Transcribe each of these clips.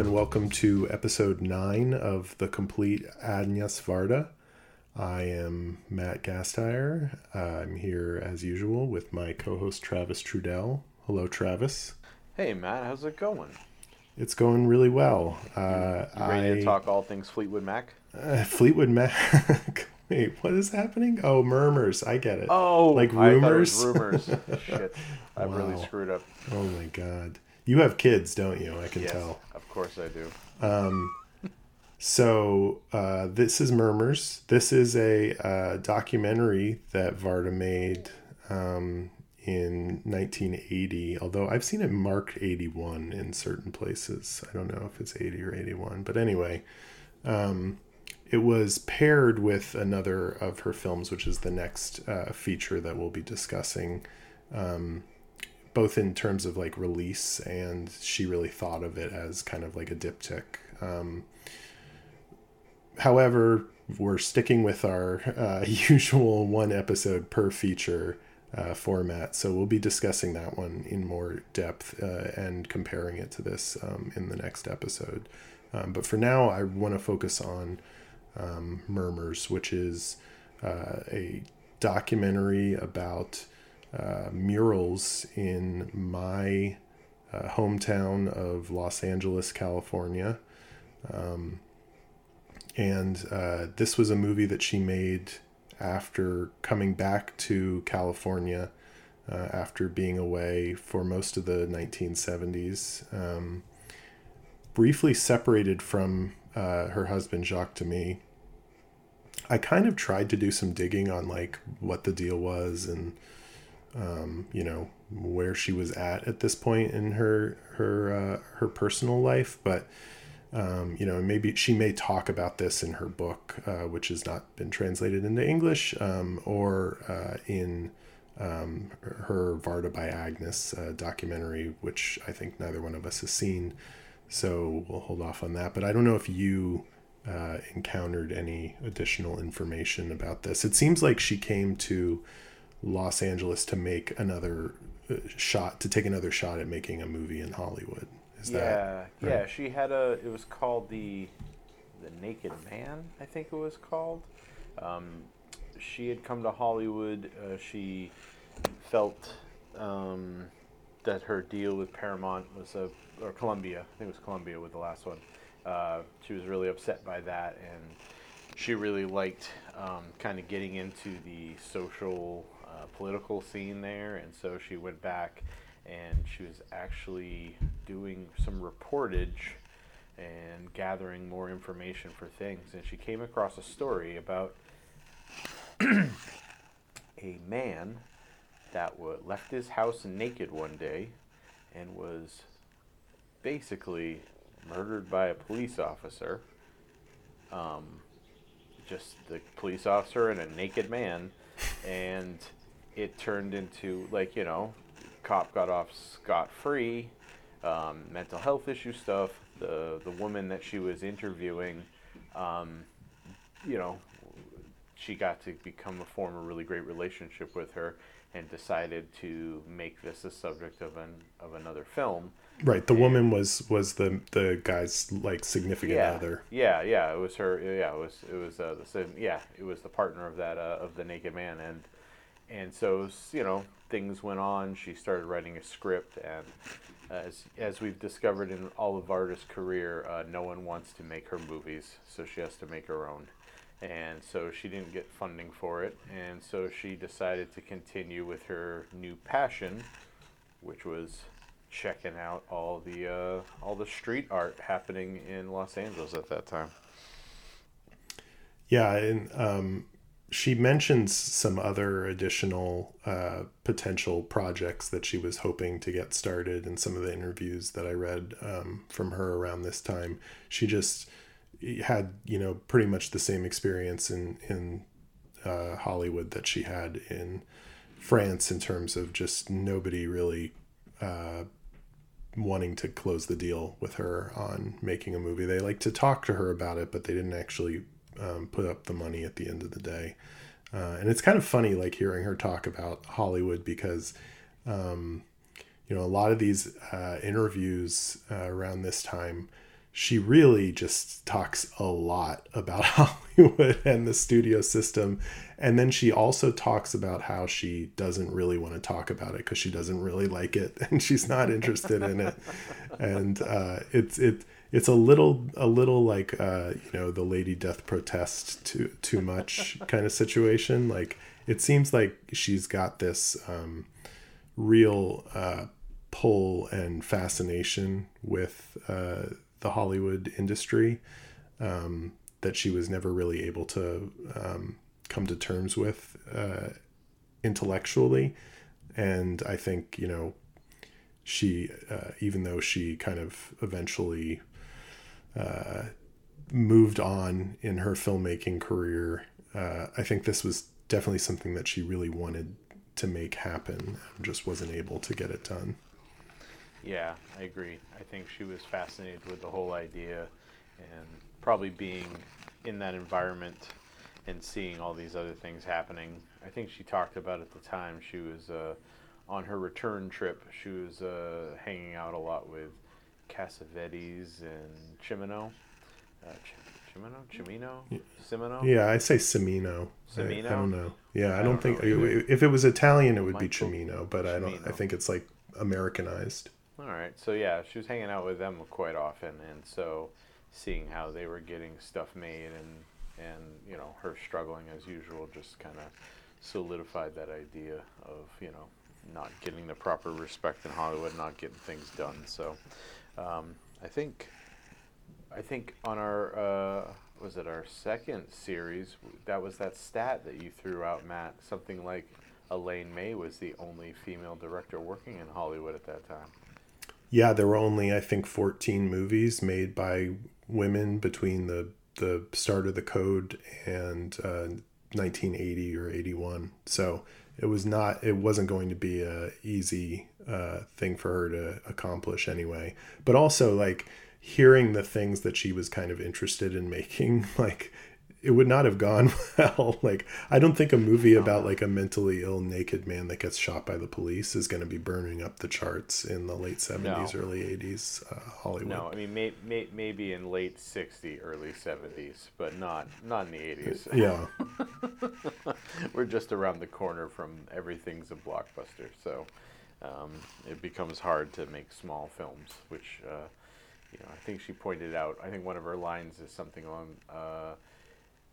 and welcome to episode 9 of the complete Agnes Varda. I am Matt Gasteier. I'm here as usual with my co host Travis Trudell. Hello, Travis. Hey, Matt, how's it going? It's going really well. Uh, ready I- to talk all things Fleetwood Mac? Uh, Fleetwood Mac. Wait, what is happening? Oh, murmurs. I get it. Oh, like rumors. rumors. Shit, I really Wow. screwed up. Oh my god. You have kids, don't you? I can Yes, tell. Course I do. So uh, this is Mur Murs. This is a uh, documentary that Varda made um, in 1980. Although I've seen it marked 81 in certain places. I don't know if it's 80 or 81. But anyway, um, it was paired with another of her films, which is the next uh, feature that we'll be discussing. Um, both in terms of like release and she really thought of it as kind of like a diptych. Um, however, we're sticking with our uh, usual one episode per feature uh, format, so we'll be discussing that one in more depth uh, and comparing it to this um, in the next episode. Um, but for now, I want to focus on um, Mur Murs, which is uh, a documentary about uh, murals in my uh, hometown of Los Angeles, California. Um, and uh, this was a movie that she made after coming back to California uh, after being away for most of the 1970s. Um, briefly separated from uh, her husband, Jacques Demy. I kind of tried to do some digging on like what the deal was and um, you know where she was at at this point in her her uh, her personal life, but um, you know maybe she may talk about this in her book, uh, which has not been translated into English, um, or uh, in um, her Varda by Agnes uh, documentary, which I think neither one of us has seen. So we'll hold off on that. But I don't know if you uh, encountered any additional information about this. It seems like she came to Los Angeles to make another uh, shot, to take another shot at making a movie in Hollywood. Is yeah, that yeah. She had a. It was called the, the Naked Man. I think it was called. Um, she had come to Hollywood. Uh, she felt um, that her deal with Paramount was a or Columbia. I think it was Columbia with the last one. Uh, she was really upset by that, and she really liked um, kind of getting into the social, uh, political scene there, and so she went back and she was actually doing some reportage and gathering more information for things. And she came across a story about a man that wa left his house naked one day and was basically murdered by a police officer. Um, just the police officer and a naked man, and it turned into like you know, cop got off scot free, um, mental health issue stuff. The the woman that she was interviewing, um, you know, she got to become a form a really great relationship with her, and decided to make this the subject of an of another film. right? The woman was was the the guy's like significant yeah, other. Yeah, yeah, it was her. Yeah, it was it was uh, the same. Yeah, it was the partner of that uh, of the naked man, and and so you know things went on. She started writing a script, and as as we've discovered in all of Varda's career, uh, no one wants to make her movies, so she has to make her own. And so she didn't get funding for it, and so she decided to continue with her new passion, which was checking out all the uh, all the street art happening in Los Angeles at that time. Yeah, and um, she mentions some other additional uh, potential projects that she was hoping to get started in some of the interviews that I read um, from her around this time. She just had, you know, pretty much the same experience in in uh, Hollywood that she had in France in terms of just nobody really uh, wanting to close the deal with her on making a movie. They like to talk to her about it, but they didn't actually um, put up the money at the end of the day. Uh, and it's kind of funny, like hearing her talk about Hollywood because, um, you know, a lot of these uh, interviews uh, around this time, she really just talks a lot about Hollywood and the studio system. And then she also talks about how she doesn't really want to talk about it because she doesn't really like it and she's not interested in it. And uh, it's it it's a little a little like uh, you know the Lady Death protest too too much kind of situation. Like it seems like she's got this um, real uh, pull and fascination with uh, the Hollywood industry um, that she was never really able to um, come to terms with uh, intellectually. And I think, you know, she, uh, even though she kind of eventually uh, moved on in her filmmaking career, uh, I think this was definitely something that she really wanted to make happen just wasn't able to get it done. Yeah, I agree. I think she was fascinated with the whole idea and probably being in that environment and seeing all these other things happening. I think she talked about at the time she was uh, on her return trip, she was uh, hanging out a lot with Cassavetes and Chimino. Uh, Chimino? Cimino? Cimino? Cimino? Yeah, I say Cimino. Cimino? I, I don't know. Yeah, I, I don't, don't think if it was Italian, it would be Michael Cimino, but I don't. I think it's like Americanized. All right. So yeah, she was hanging out with them quite often, and so seeing how they were getting stuff made, and and you know her struggling as usual, just kind of solidified that idea of you know not getting the proper respect in Hollywood, not getting things done. So um, I think I think on our uh, was it our second series that was that stat that you threw out, Matt. Something like Elaine May was the only female director working in Hollywood at that time. Yeah, there were only I think 14 movies made by women between the the start of the code and uh, 1980 or 81. So it was not it wasn't going to be a easy uh, thing for her to accomplish anyway. But also like hearing the things that she was kind of interested in making, like it would not have gone well. Like I don't think a movie about like a mentally ill naked man that gets shot by the police is going to be burning up the charts in the late 70s, No. early 80s uh, Hollywood. No, I mean may, may, maybe in late '60, early '70s, but not not in the '80s. Yeah. We're just around the corner from everything's a blockbuster, so um, it becomes hard to make small films. Which uh, you know, I think she pointed out. I think one of her lines is something along. Uh,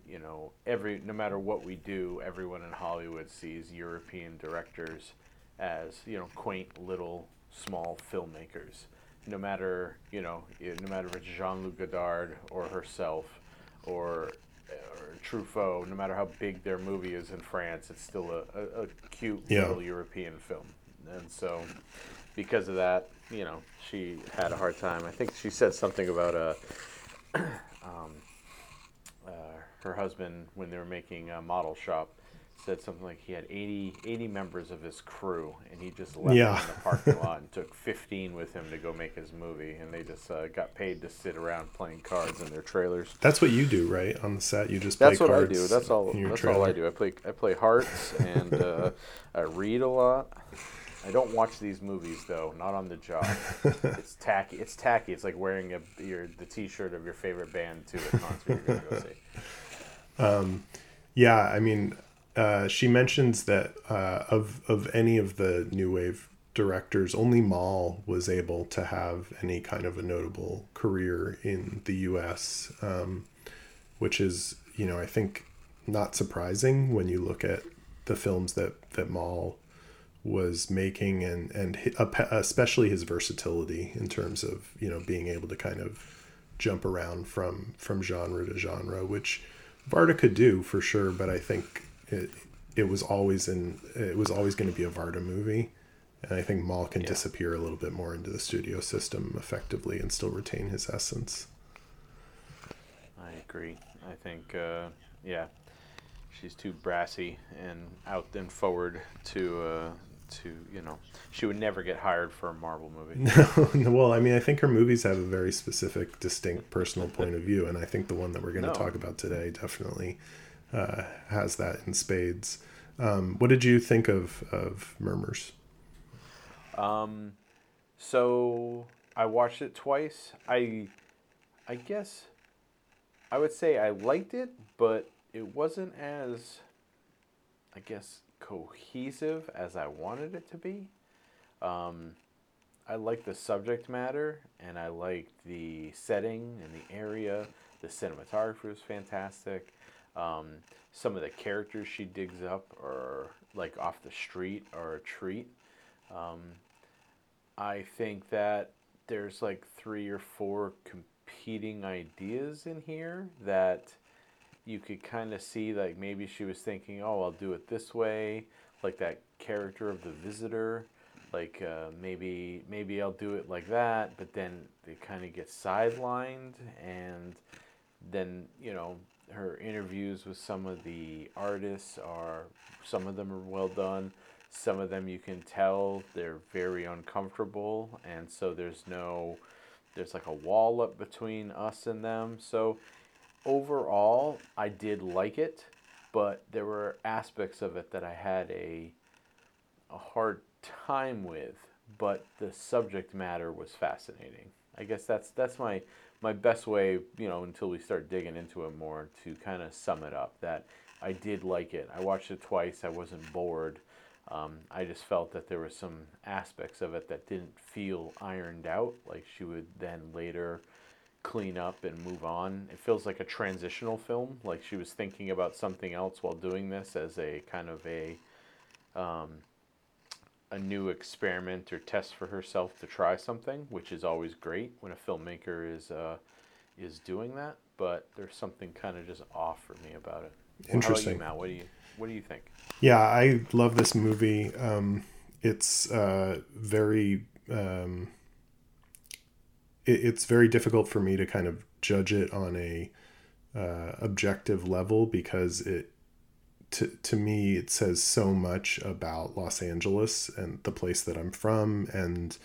you know, every no matter what we do, everyone in Hollywood sees European directors as you know quaint little small filmmakers. No matter you know, no matter if it's Jean-Luc Godard or herself, or or Truffaut, no matter how big their movie is in France, it's still a, a, a cute Yeah. little European film. And so, because of that, you know, she had a hard time. I think she said something about a. um, uh, her husband, when they were making a model shop, said something like he had 80, 80 members of his crew, and he just left Yeah. them in the parking lot and took 15 with him to go make his movie, and they just uh, got paid to sit around playing cards in their trailers. That's what you do, right? On the set, you just play That's what I do. That's all. That's all I do. I play. I play hearts and uh, I read a lot. I don't watch these movies though. Not on the job. it's tacky. It's tacky. It's like wearing a your the T-shirt of your favorite band to a concert you're gonna go see. Yeah, I mean, uh, she mentions that uh, of of any of the new wave directors, only Malle was able to have any kind of a notable career in the U.S., um, which is, you know, I think not surprising when you look at the films that that Malle was making and and especially his versatility in terms of you know being able to kind of jump around from from genre to genre, which Varda could do for sure. But I think it it was always in it was always going to be a Varda movie, and I think Malle can Yeah. disappear a little bit more into the studio system effectively and still retain his essence. I agree. I think, uh, yeah, she's too brassy and out and forward to, uh, to you know, she would never get hired for a Marvel movie. No, well, I mean, I think her movies have a very specific, distinct personal point of view, and I think the one that we're going to No. talk about today definitely uh, has that in spades. Um, what did you think of of Mur Murs? Um, so I watched it twice. I I guess I would say I liked it, but it wasn't as, I guess, cohesive as I wanted it to be. Um, I like the subject matter and I like the setting and the area. The cinematography is fantastic. Um, some of the characters she digs up are like off the street are a treat. Um, I think that there's like three or four competing ideas in here that you could kind of see like maybe she was thinking, oh, I'll do it this way, like that character of the visitor like uh, maybe maybe I'll do it like that, but then it kind of gets sidelined, and then you know her interviews with some of the artists are some of them are well done, some of them you can tell they're very uncomfortable, and so there's no there's like a wall up between us and them. So overall, I did like it, but there were aspects of it that I had a a hard time with, but the subject matter was fascinating. I guess that's that's my my best way, you know, until we start digging into it more to kind of sum it up. That I did like it. I watched it twice. I wasn't bored. Um, I just felt that there were some aspects of it that didn't feel ironed out. Like she would then later clean up and move on. It feels like a transitional film. Like she was thinking about something else while doing this as a kind of a um, a new experiment or test for herself to try something, which is always great when a filmmaker is uh, is doing that. But there's something kind of just off for me about it. Interesting, you, Matt. What do you What do you think? Yeah, I love this movie. Um, it's uh, very um, it, it's very difficult for me to kind of judge it on a uh, objective level because it to to me it says so much about Los Angeles and the place that I'm from and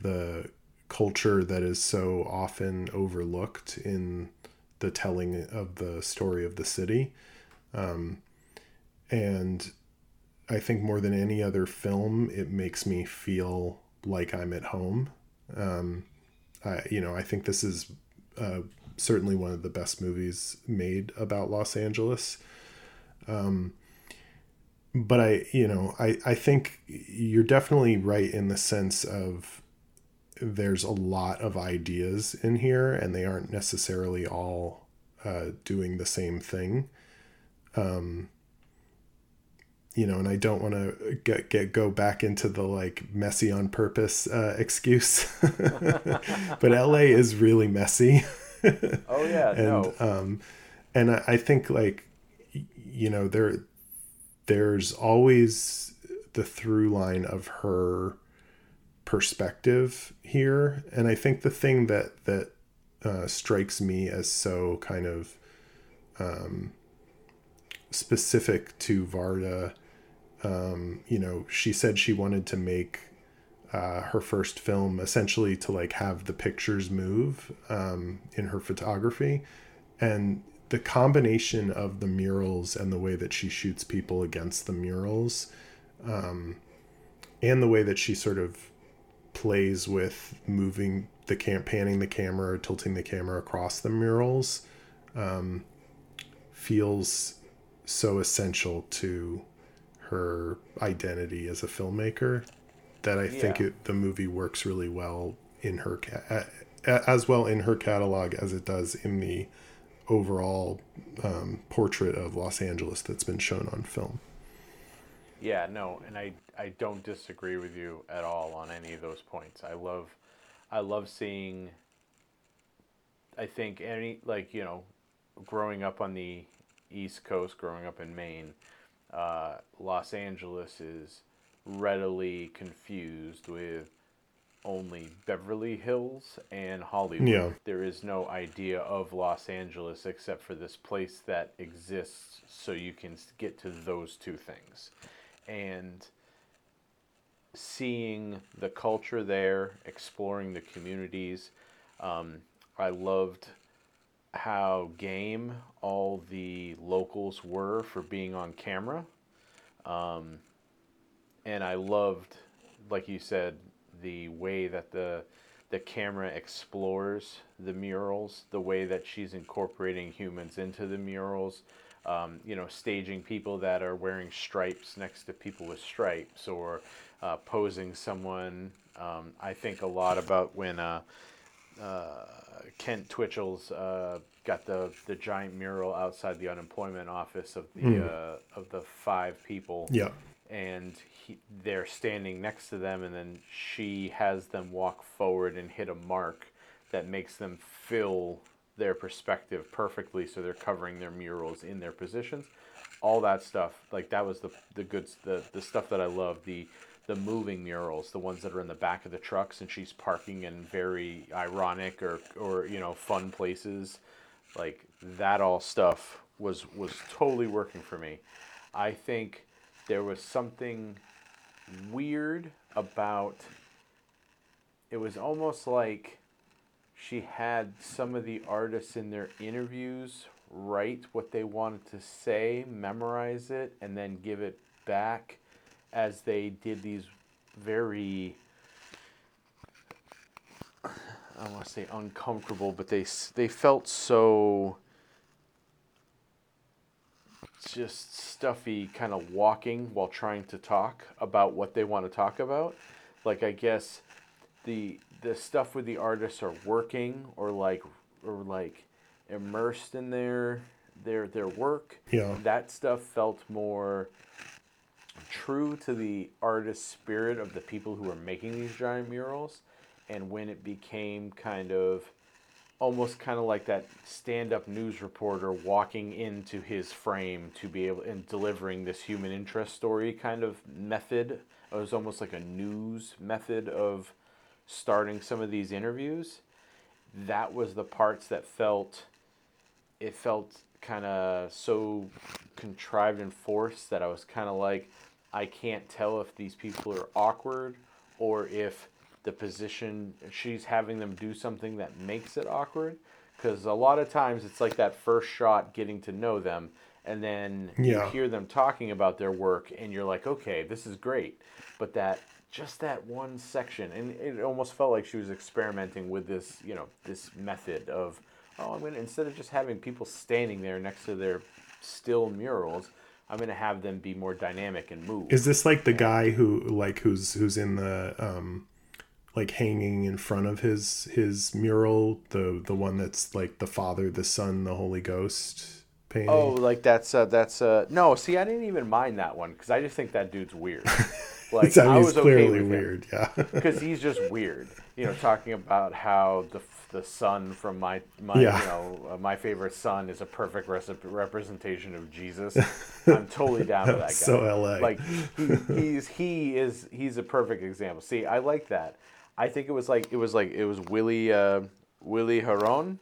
the culture that is so often overlooked in the telling of the story of the city. Um, and I think more than any other film, it makes me feel like I'm at home. Um, You know, I think this is uh, certainly one of the best movies made about Los Angeles. Um, but I, you know, I, I think you're definitely right in the sense of there's a lot of ideas in here and they aren't necessarily all uh, doing the same thing. Um, you know, and I don't want to get get go back into the like messy on purpose uh, excuse, but LA is really messy. oh yeah, and no. um, and I, I think like you know there there's always the through line of her perspective here and i think the thing that that uh, strikes me as so kind of um, specific to varda um, you know she said she wanted to make uh, her first film essentially to like have the pictures move um, in her photography. And the combination of the murals and the way that she shoots people against the murals um, and the way that she sort of plays with moving the cam panning the camera tilting the camera across the murals um, feels so essential to her identity as a filmmaker that I yeah. think it, the movie works really well in her as well in her catalog as it does in the overall um, portrait of Los Angeles that's been shown on film. Yeah, no, and I I don't disagree with you at all on any of those points. I love I love seeing I think any like, you know, growing up on the East Coast, growing up in Maine, uh, Los Angeles is readily confused with only Beverly Hills and Hollywood. Yeah. There is no idea of Los Angeles except for this place that exists so you can get to those two things. And seeing the culture there, exploring the communities, um, I loved how game all the locals were for being on camera. Um, and I loved, like you said, the way that the the camera explores the murals, the way that she's incorporating humans into the murals. Um, you know, staging people that are wearing stripes next to people with stripes, or uh, posing someone. Um, I think a lot about when uh, uh, Kent Twitchell's uh, got the, the giant mural outside the unemployment office of the Hmm. uh, of the five people Yeah. and he, they're standing next to them, and then she has them walk forward and hit a mark that makes them fill their perspective perfectly, so they're covering their murals in their positions. All that stuff, like that was the the good the the stuff that I love the the moving murals, the ones that are in the back of the trucks, and she's parking in very ironic or or you know fun places, like that all stuff was was totally working for me. I think there was something weird about it was almost like she had some of the artists in their interviews write what they wanted to say, memorize it, and then give it back as they did these very I don't want to say uncomfortable, but they they felt so just stuffy kind of walking while trying to talk about what they want to talk about. Like I guess the the stuff with the artists are working or like or like immersed in their their their work. Yeah. That stuff felt more true to the artist spirit of the people who were making these giant murals and when it became kind of almost kind of like that stand-up news reporter walking into his frame to be able and delivering this human interest story kind of method. It was almost like a news method of starting some of these interviews. That was the parts that felt it felt kind of so contrived and forced that I was kind of like, I can't tell if these people are awkward or if the position she's having them do something that makes it awkward. Because a lot of times it's like that first shot getting to know them, and then Yeah. you hear them talking about their work, and you're like, okay, this is great. But that just that one section, and it almost felt like she was experimenting with this, you know, this method of oh, I'm gonna instead of just having people standing there next to their still murals, I'm gonna have them be more dynamic and move. Is this like the guy who like who's who's in the um like hanging in front of his his mural, the the one that's like the Father, the Son, the Holy Ghost painting? oh, like that's uh, that's uh, no. See, I didn't even mind that one because I just think that dude's weird. Like I mean, I he's was okay clearly with him. weird, yeah. because he's just weird. You know, talking about how the the son from my my Yeah. you know uh, my favorite son is a perfect res- representation of Jesus. I'm totally down with that guy. So LA. Like he, he's he is he's a perfect example. See, I like that. I think it was like it was like it was Willie uh, Willie Herrón.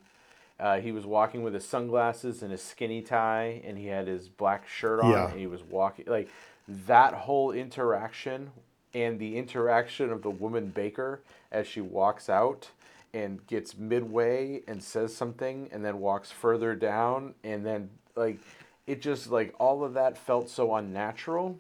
Uh, he was walking with his sunglasses and his skinny tie, and he had his black shirt on, Yeah. and he was walking like that whole interaction and the interaction of the woman baker as she walks out and gets midway and says something and then walks further down and then like it just like all of that felt so unnatural.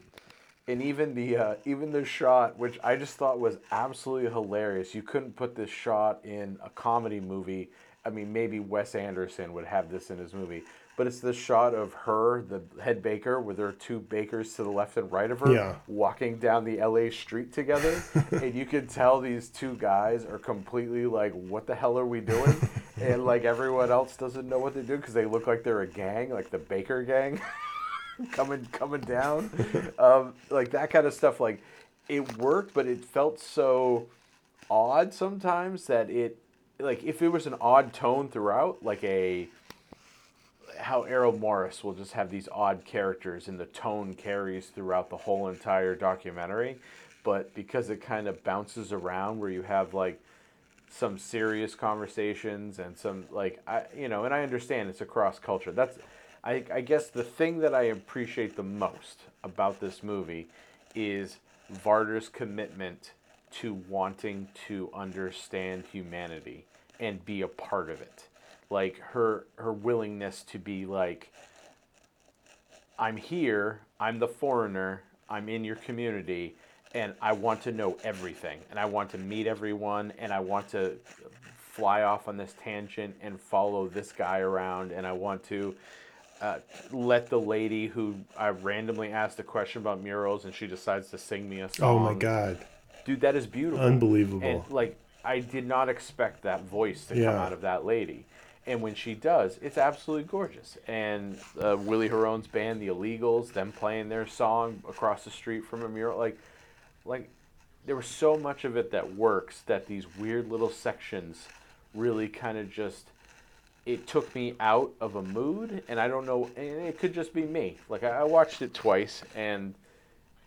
And even the uh, even the shot which i just thought was absolutely hilarious. You couldn't put this shot in a comedy movie. I mean maybe wes anderson would have this in his movie but it's the shot of her the head baker with her two bakers to the left and right of her Yeah. walking down the la street together. And you can tell these two guys are completely like what the hell are we doing? And like everyone else doesn't know what they do because they look like they're a gang like the baker gang coming coming down. Um, like that kind of stuff like it worked but it felt so odd sometimes that it like if it was an odd tone throughout like a how Errol Morris will just have these odd characters and the tone carries throughout the whole entire documentary but because it kind of bounces around where you have like some serious conversations and some like I you know and I understand it's across culture. That's I, I guess the thing that I appreciate the most about this movie is Varda's commitment to wanting to understand humanity and be a part of it. Like her her willingness to be like I'm here, I'm the foreigner, I'm in your community, and I want to know everything, and I want to meet everyone, and I want to fly off on this tangent and follow this guy around, and I want to uh, let the lady who I randomly asked a question about murals and she decides to sing me a song. Oh my god, dude, that is beautiful, unbelievable! And like, I did not expect that voice to come out of that lady. And when she does, it's absolutely gorgeous. And uh, Willie Herrón's band, The Illegals, them playing their song across the street from a mural, like, like there was so much of it that works that these weird little sections really kind of just it took me out of a mood and i don't know and it could just be me like i, watched it twice and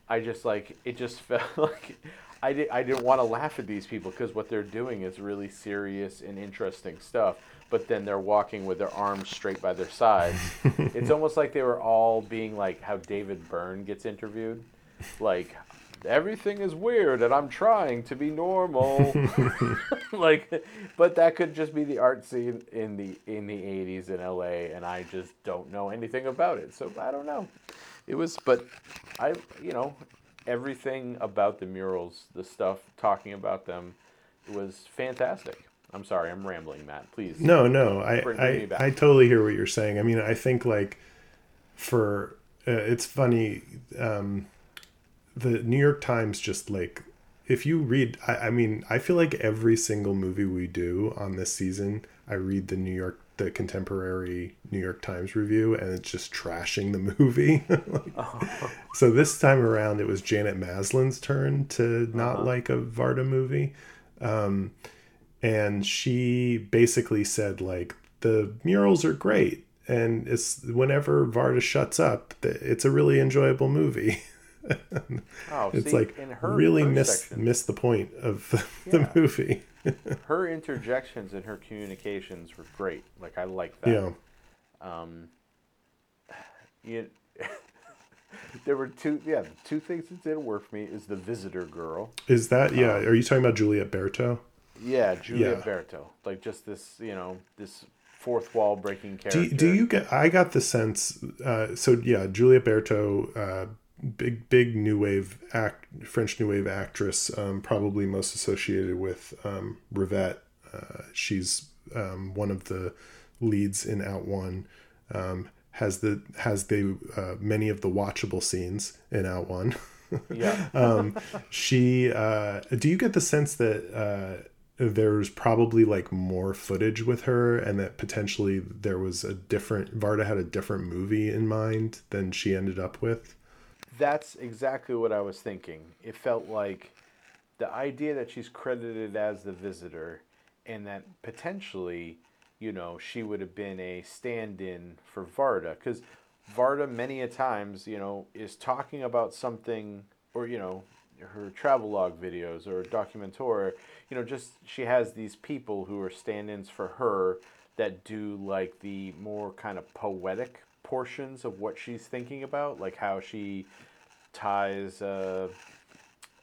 i just like it just felt like i, I didn't want to laugh at these people because what they're doing is really serious and interesting stuff but then they're walking with their arms straight by their sides it's almost like they were all being like how david byrne gets interviewed like everything is weird and I'm trying to be normal. like but that could just be the art scene in the in the 80s in LA and I just don't know anything about it. So I don't know. It was but I you know everything about the murals, the stuff talking about them was fantastic. I'm sorry, I'm rambling, Matt. Please. No, no, I, Bring- bring me I, back. I totally hear what you're saying. I mean, I think like for uh, it's funny. Um, the New York Times just like if you read, I, I mean, I feel like every single movie we do on this season, I read the New York, the contemporary New York Times review, and it's just trashing the movie. Like, So this time around, it was Janet Maslin's turn to not like a Varda movie Um, and she basically said like the murals are great and it's whenever Varda shuts up it's a really enjoyable movie Oh, it's see, like really miss miss the point of the, Yeah. the movie her interjections and her communications were great. Like I like that. yeah Um, you, there were two, yeah, two things that didn't work for me is the visitor girl. is that yeah are you talking about Juliet Berto Yeah, Julia Yeah. Berto. Like just this, you know, this fourth wall breaking do, character. do you get I got the sense uh, so yeah Julia Berto uh, big big new wave act French new wave actress um, probably most associated with um, Rivette uh, she's um, one of the leads in Out One um, has the has the uh, many of the watchable scenes in Out One Yeah. um, she uh, do you get the sense that uh, there's probably like more footage with her and that potentially there was a different varda had a different movie in mind than she ended up with That's exactly what I was thinking. It felt like the idea that she's credited as the visitor and that potentially, you know, she would have been a stand in for Varda. Because Varda, many a times, you know, is talking about something or, you know, her travelogue videos or Documenteur, you know, just she has these people who are stand ins for her that do like the more kind of poetic portions of what she's thinking about, like how she ties uh,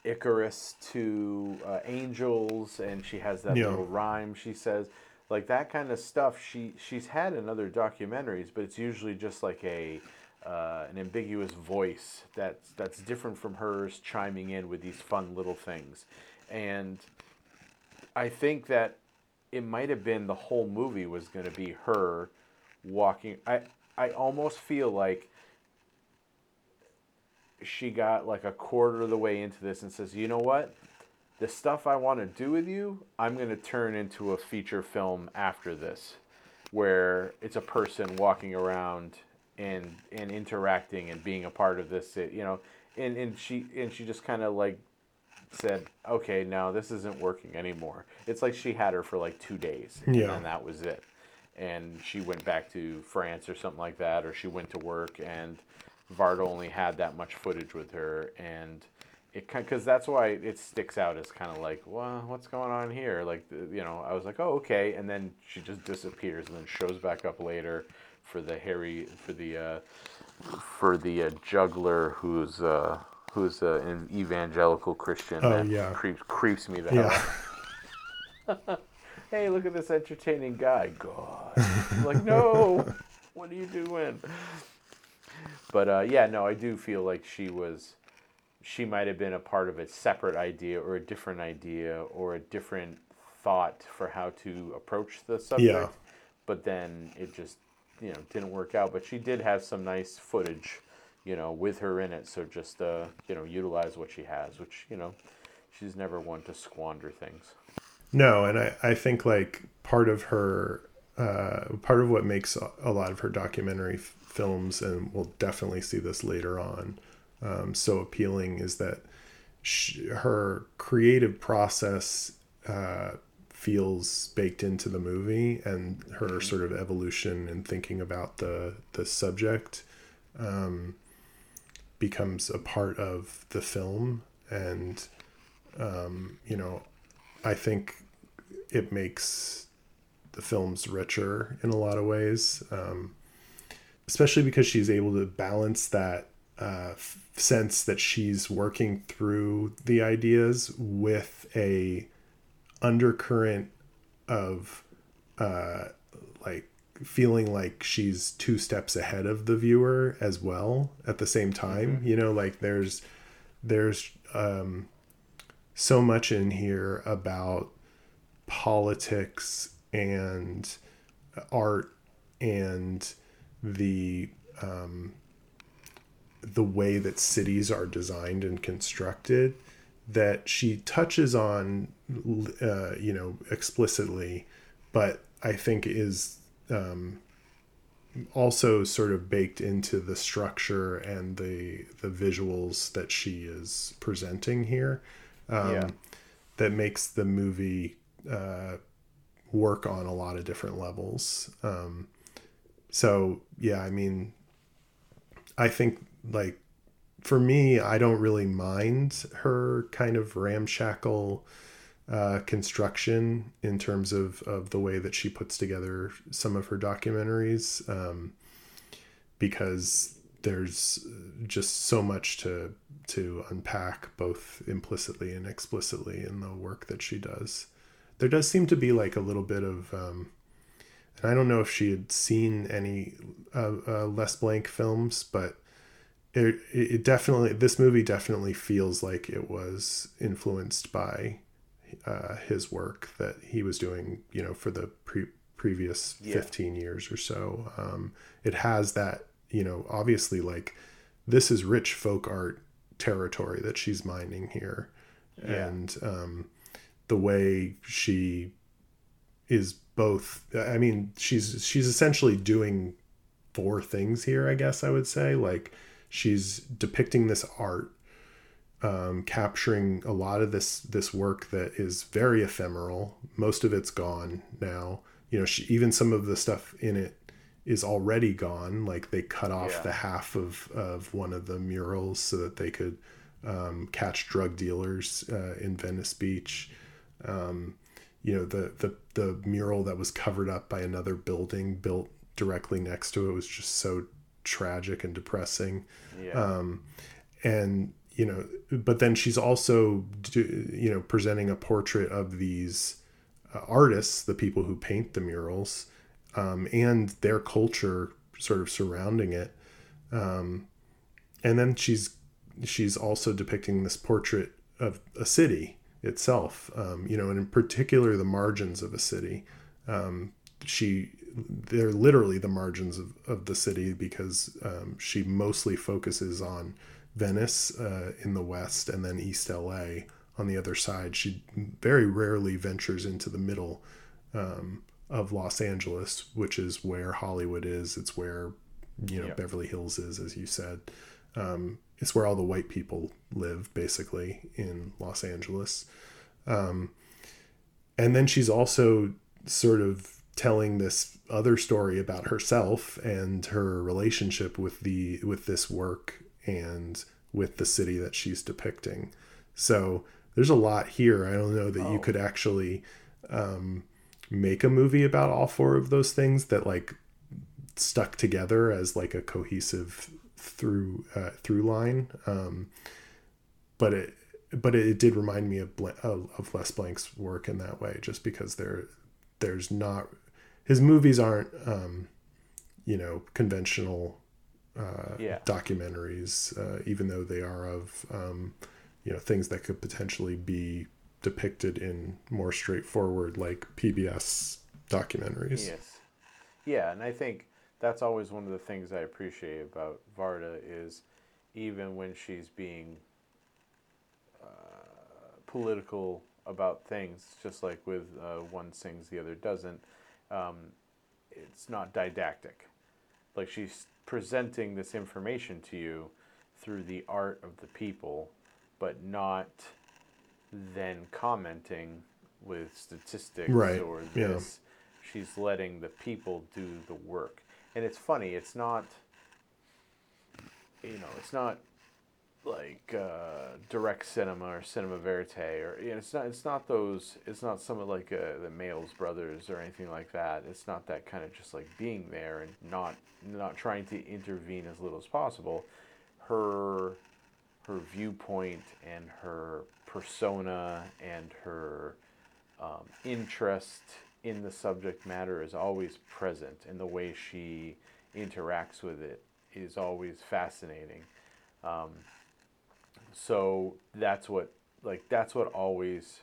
Icarus to uh, angels, and she has that Yeah. little rhyme she says, like that kind of stuff. She she's had in other documentaries, but it's usually just like a uh, an ambiguous voice that's that's different from hers, chiming in with these fun little things, and I think that it might have been the whole movie was going to be her walking. I I almost feel like she got like a quarter of the way into this and says, "You know what? The stuff I want to do with you, I'm going to turn into a feature film after this, where it's a person walking around and and interacting and being a part of this. You know, and and she and she just kind of like said, "Okay, now this isn't working anymore." It's like she had her for like two days, Yeah. and that was it. And she went back to France or something like that, or she went to work, and Varda only had that much footage with her, and it kind because that's why it sticks out as kind of like, well, what's going on here? Like, you know, I was like, oh, okay, and then she just disappears, and then shows back up later for the Harry for the uh, for the uh, juggler who's uh, who's uh, an evangelical Christian. Oh, that yeah. creeps creeps me the hell yeah. Hey, look at this entertaining guy. God, I'm like no, what are you doing? But uh, yeah, no, I do feel like she was she might have been a part of a separate idea or a different idea or a different thought for how to approach the subject. Yeah. But then it just, you know, didn't work out. But she did have some nice footage, you know, with her in it. So just, uh, you know, utilize what she has, which, you know, she's never one to squander things. No, and I, I think like part of her, uh, part of what makes a lot of her documentary f- films, and we'll definitely see this later on, um, so appealing is that she, her creative process uh, feels baked into the movie, and her sort of evolution and thinking about the the subject um, becomes a part of the film, and um, you know, I think it makes the films richer in a lot of ways, um, especially because she's able to balance that uh, f- sense that she's working through the ideas with a undercurrent of uh, like feeling like she's two steps ahead of the viewer as well at the same time you know? Like there's there's um so much in here about politics and art and the um, the way that cities are designed and constructed that she touches on uh, you know explicitly but i think is um, also sort of baked into the structure and the the visuals that she is presenting here um, Yeah. that makes the movie uh, work on a lot of different levels. Um, so yeah, I mean, I think like for me, I don't really mind her kind of ramshackle uh, construction in terms of of the way that she puts together some of her documentaries, um, because there's just so much to to unpack both implicitly and explicitly in the work that she does. There does seem to be like a little bit of um, and I don't know if she had seen any uh, uh, Les Blank films, but it, it definitely this movie definitely feels like it was influenced by uh, his work that he was doing, you know, for the pre- previous Yeah. 15 years or so. Um, it has that, you know, obviously like this is rich folk art territory that she's mining here. Yeah. And um, the way she is both I mean she's she's essentially doing four things here I guess I would say like she's depicting this art um, capturing a lot of this this work that is very ephemeral. Most of it's gone now. You know she, even some of the stuff in it is already gone. Like they cut off Yeah. the half of of one of the murals so that they could um, catch drug dealers uh, in Venice Beach. Um, you know the the the mural that was covered up by another building built directly next to it was just so tragic and depressing. Yeah. um, and you know but then she's also you know presenting a portrait of these uh, artists the people who paint the murals um, and their culture sort of surrounding it. Um, and then she's she's also depicting this portrait of a city itself um, you know and in particular the margins of a city. Um, she they're literally the margins of, of the city because um, she mostly focuses on Venice uh, in the west and then East LA on the other side. She very rarely ventures into the middle um, of Los Angeles, which is where Hollywood is. It's where you know Yeah. Beverly Hills is, as you said. Um, it's where all the white people live, basically in Los Angeles. Um, and then she's also sort of telling this other story about herself and her relationship with the with this work and with the city that she's depicting. So there's a lot here. I don't know that you Oh. could actually um, make a movie about all four of those things that like stuck together as like a cohesive through uh, through line. Um, but it but it did remind me of, of Les Blank's work in that way, just because there there's not his movies aren't um, you know conventional uh, Yeah. documentaries, uh, even though they are of um, you know things that could potentially be depicted in more straightforward like PBS documentaries. Yes. Yeah, and I think that's always one of the things I appreciate about Varda is even when she's being uh, political about things, just like with uh, one sings, the other doesn't, um, it's not didactic. Like she's presenting this information to you through the art of the people, but not then commenting with statistics Right, or yeah. this. She's letting the people do the work. And it's funny, it's not you know, it's not like uh, direct cinema or cinema verite or you know, it's not it's not those it's not some of like uh, the Maysles brothers or anything like that. It's not that kind of just like being there and not not trying to intervene as little as possible. Her her viewpoint and her persona and her um, interest in the subject matter is always present, and the way she interacts with it is always fascinating. Um, so that's what like that's what always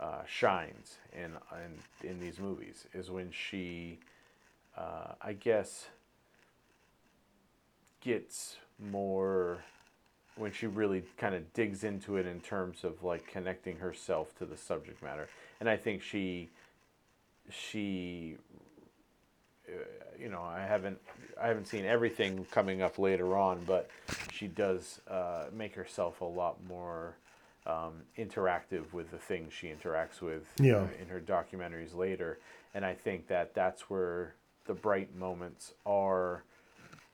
uh, shines in, in in these movies is when she, uh, I guess, gets more when she really kind of digs into it in terms of like connecting herself to the subject matter. And i think she she you know i haven't i haven't seen everything coming up later on but she does uh, make herself a lot more um, interactive with the things she interacts with Yeah. uh, in her documentaries later and i think that that's where the bright moments are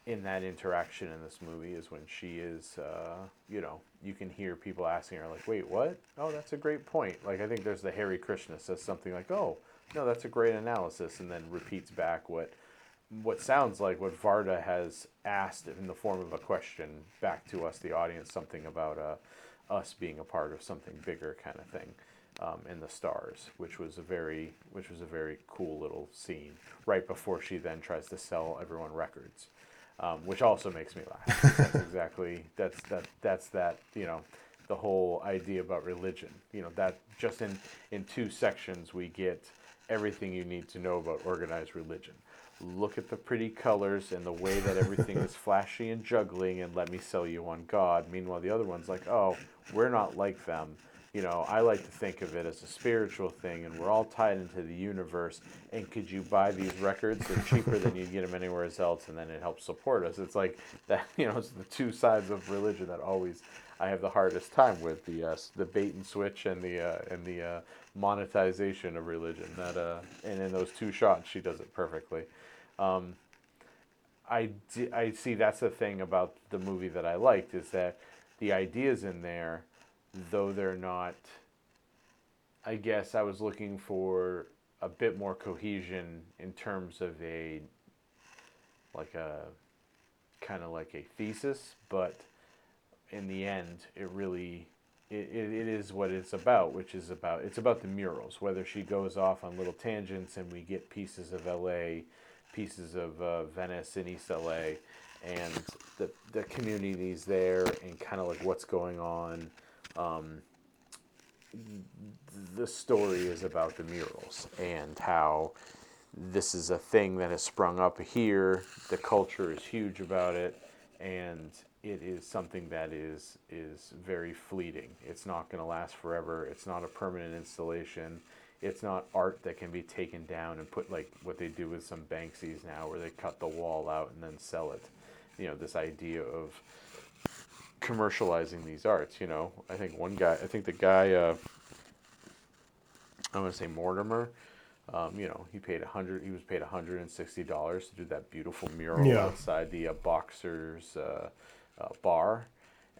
in that interaction in this movie is when she is, uh, you know, you can hear people asking her like, "Wait, what? Oh, that's a great point." Like I think there's the Hare Krishna says something like, "Oh, no, that's a great analysis," and then repeats back what what sounds like what Varda has asked in the form of a question back to us, the audience, something about uh, us being a part of something bigger, kind of thing, um, in the stars, which was a very which was a very cool little scene right before she then tries to sell everyone records um, which also makes me laugh. That's exactly that's that that's that you know the whole idea about religion. You know that just in in two sections we get everything you need to know about organized religion. Look at the pretty colors and the way that everything is flashy and juggling, and let me sell you on God. Meanwhile, the other one's like, oh, we're not like them. You know, I like to think of it as a spiritual thing, and we're all tied into the universe. And could you buy these records? They're cheaper than you'd get them anywhere else, and then it helps support us. It's like that. You know, it's the two sides of religion that always I have the hardest time with the uh, the bait and switch and the uh, and the uh, monetization of religion. That uh, and in those two shots, she does it perfectly. Um, I, see that's the thing about the movie that I liked is that the ideas in there, though they're not, I guess I was looking for a bit more cohesion in terms of a, like a, kind of like a thesis, but in the end, it really, it, it, is what it's about, which is about, it's about the murals, whether she goes off on little tangents and we get pieces of LA, pieces of uh, Venice and East LA, and the, the communities there and kind of like what's going on. Um, the story is about the murals and how this is a thing that has sprung up here. The culture is huge about it, and it is something that is is very fleeting. It's not going to last forever. It's not a permanent installation. It's not art that can be taken down and put like what they do with some Banksies now, where they cut the wall out and then sell it. You know, this idea of commercializing these arts. You know, I think one guy, I think the guy, uh, I'm gonna say Mortimer. Um, you know, he paid a hundred. He was paid hundred and sixty dollars to do that beautiful mural Yeah. outside the uh, boxers uh, uh, bar,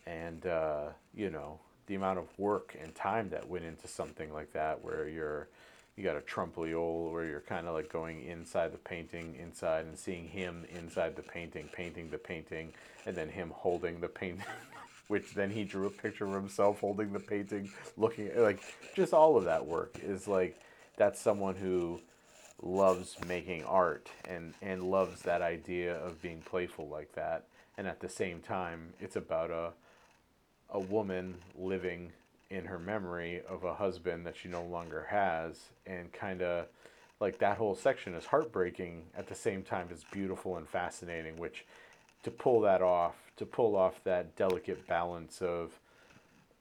and uh, you know the amount of work and time that went into something like that, where you're you got a trompe-l'oeil where you're kind of like going inside the painting inside and seeing him inside the painting painting the painting and then him holding the painting which then he drew a picture of himself holding the painting looking like just all of that work is like that's someone who loves making art and and loves that idea of being playful like that and at the same time it's about a a woman living in her memory of a husband that she no longer has. And kind of like that whole section is heartbreaking at the same time it's beautiful and fascinating which to pull that off to pull off that delicate balance of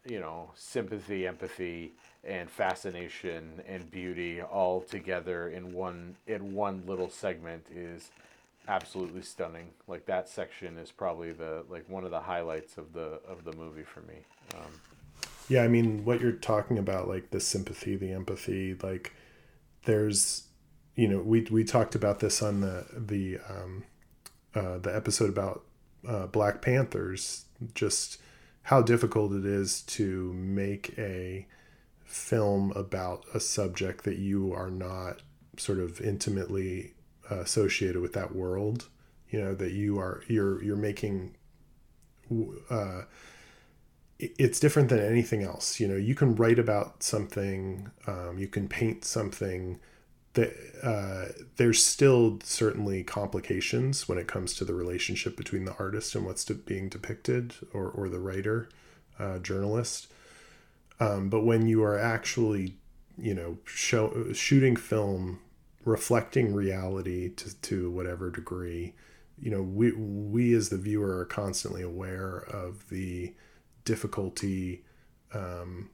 you know sympathy empathy and fascination and beauty all together in one in one little segment is absolutely stunning. Like that section is probably the like one of the highlights of the of the movie for me. Um, yeah i mean what you're talking about like the sympathy the empathy like there's you know we we talked about this on the the um uh the episode about uh black panthers just how difficult it is to make a film about a subject that you are not sort of intimately associated with that world you know that you are you're you're making uh, it's different than anything else. You know you can write about something um, you can paint something that uh, there's still certainly complications when it comes to the relationship between the artist and what's being depicted or, or the writer uh, journalist. Um, but when you are actually, you know, show, shooting film, reflecting reality to, to whatever degree, you know, we, we as the viewer are constantly aware of the difficulty um,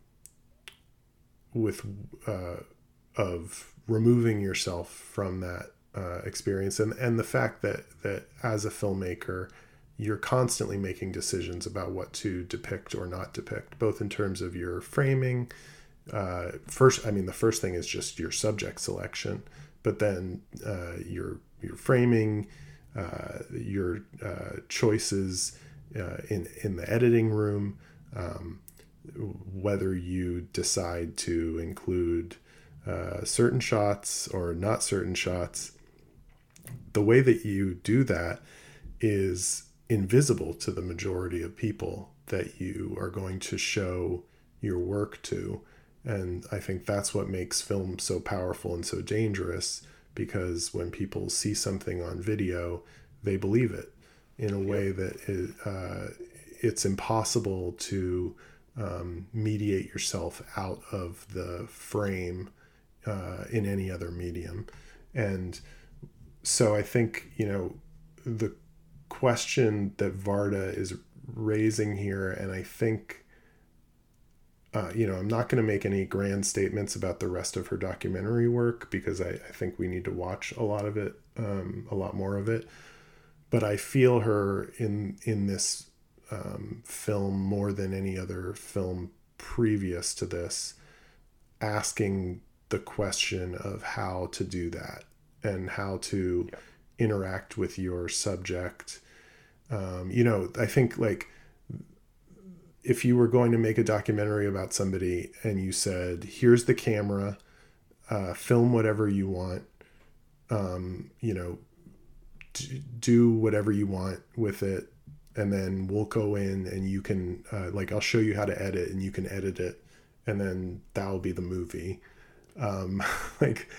with, uh, of removing yourself from that uh, experience and, and the fact that, that as a filmmaker, you're constantly making decisions about what to depict or not depict, both in terms of your framing. Uh, first, I mean, the first thing is just your subject selection, but then uh, your your framing, uh, your uh, choices uh, in in the editing room, um, whether you decide to include uh, certain shots or not certain shots. The way that you do that is invisible to the majority of people that you are going to show your work to. And I think that's what makes film so powerful and so dangerous because when people see something on video, they believe it in a way that it, uh, it's impossible to um, mediate yourself out of the frame uh, in any other medium. And so I think, you know, the question that Varda is raising here, and I think, uh, you know, I'm not going to make any grand statements about the rest of her documentary work because I, I think we need to watch a lot of it, um, a lot more of it. But I feel her in in this um, film more than any other film previous to this, asking the question of how to do that and how to yeah interact with your subject. Um, you know, I think like if you were going to make a documentary about somebody and you said, here's the camera, uh, film whatever you want, um, you know, do whatever you want with it. And then we'll go in and you can, uh, like, I'll show you how to edit and you can edit it. And then that'll be the movie. Um, like,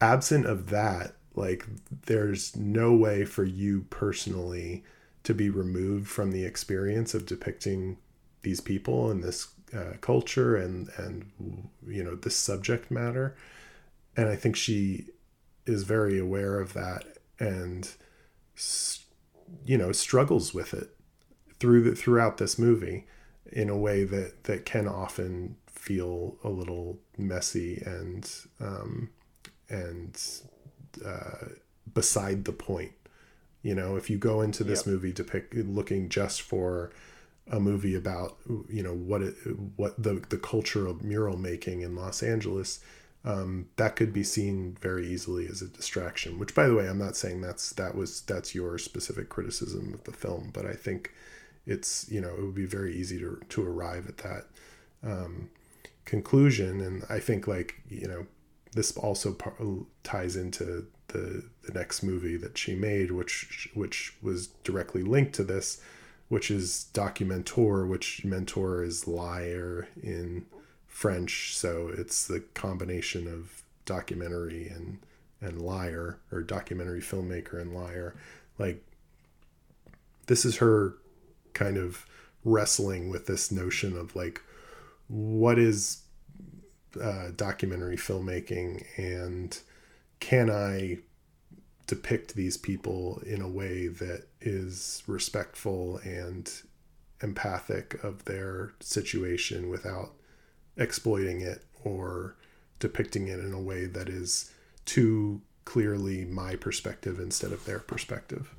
absent of that, like there's no way for you personally to be removed from the experience of depicting these people and this uh, culture and and you know this subject matter and i think she is very aware of that and you know struggles with it through the, throughout this movie in a way that that can often feel a little messy and um, and uh, beside the point. You know, if you go into this yep. movie depict looking just for a movie about you know what it what the the culture of mural making in Los Angeles, um, that could be seen very easily as a distraction. Which, by the way, I'm not saying that's that was that's your specific criticism of the film, but I think it's you know it would be very easy to to arrive at that um, conclusion, and I think like you know this also par- ties into the the next movie that she made, which which was directly linked to this, which is Documenteur, which menteur is liar in French, so it's the combination of documentary and and liar or documentary filmmaker and liar. Like this is her kind of wrestling with this notion of like what is uh, documentary filmmaking and can i depict these people in a way that is respectful and empathic of their situation without exploiting it or depicting it in a way that is too clearly my perspective instead of their perspective.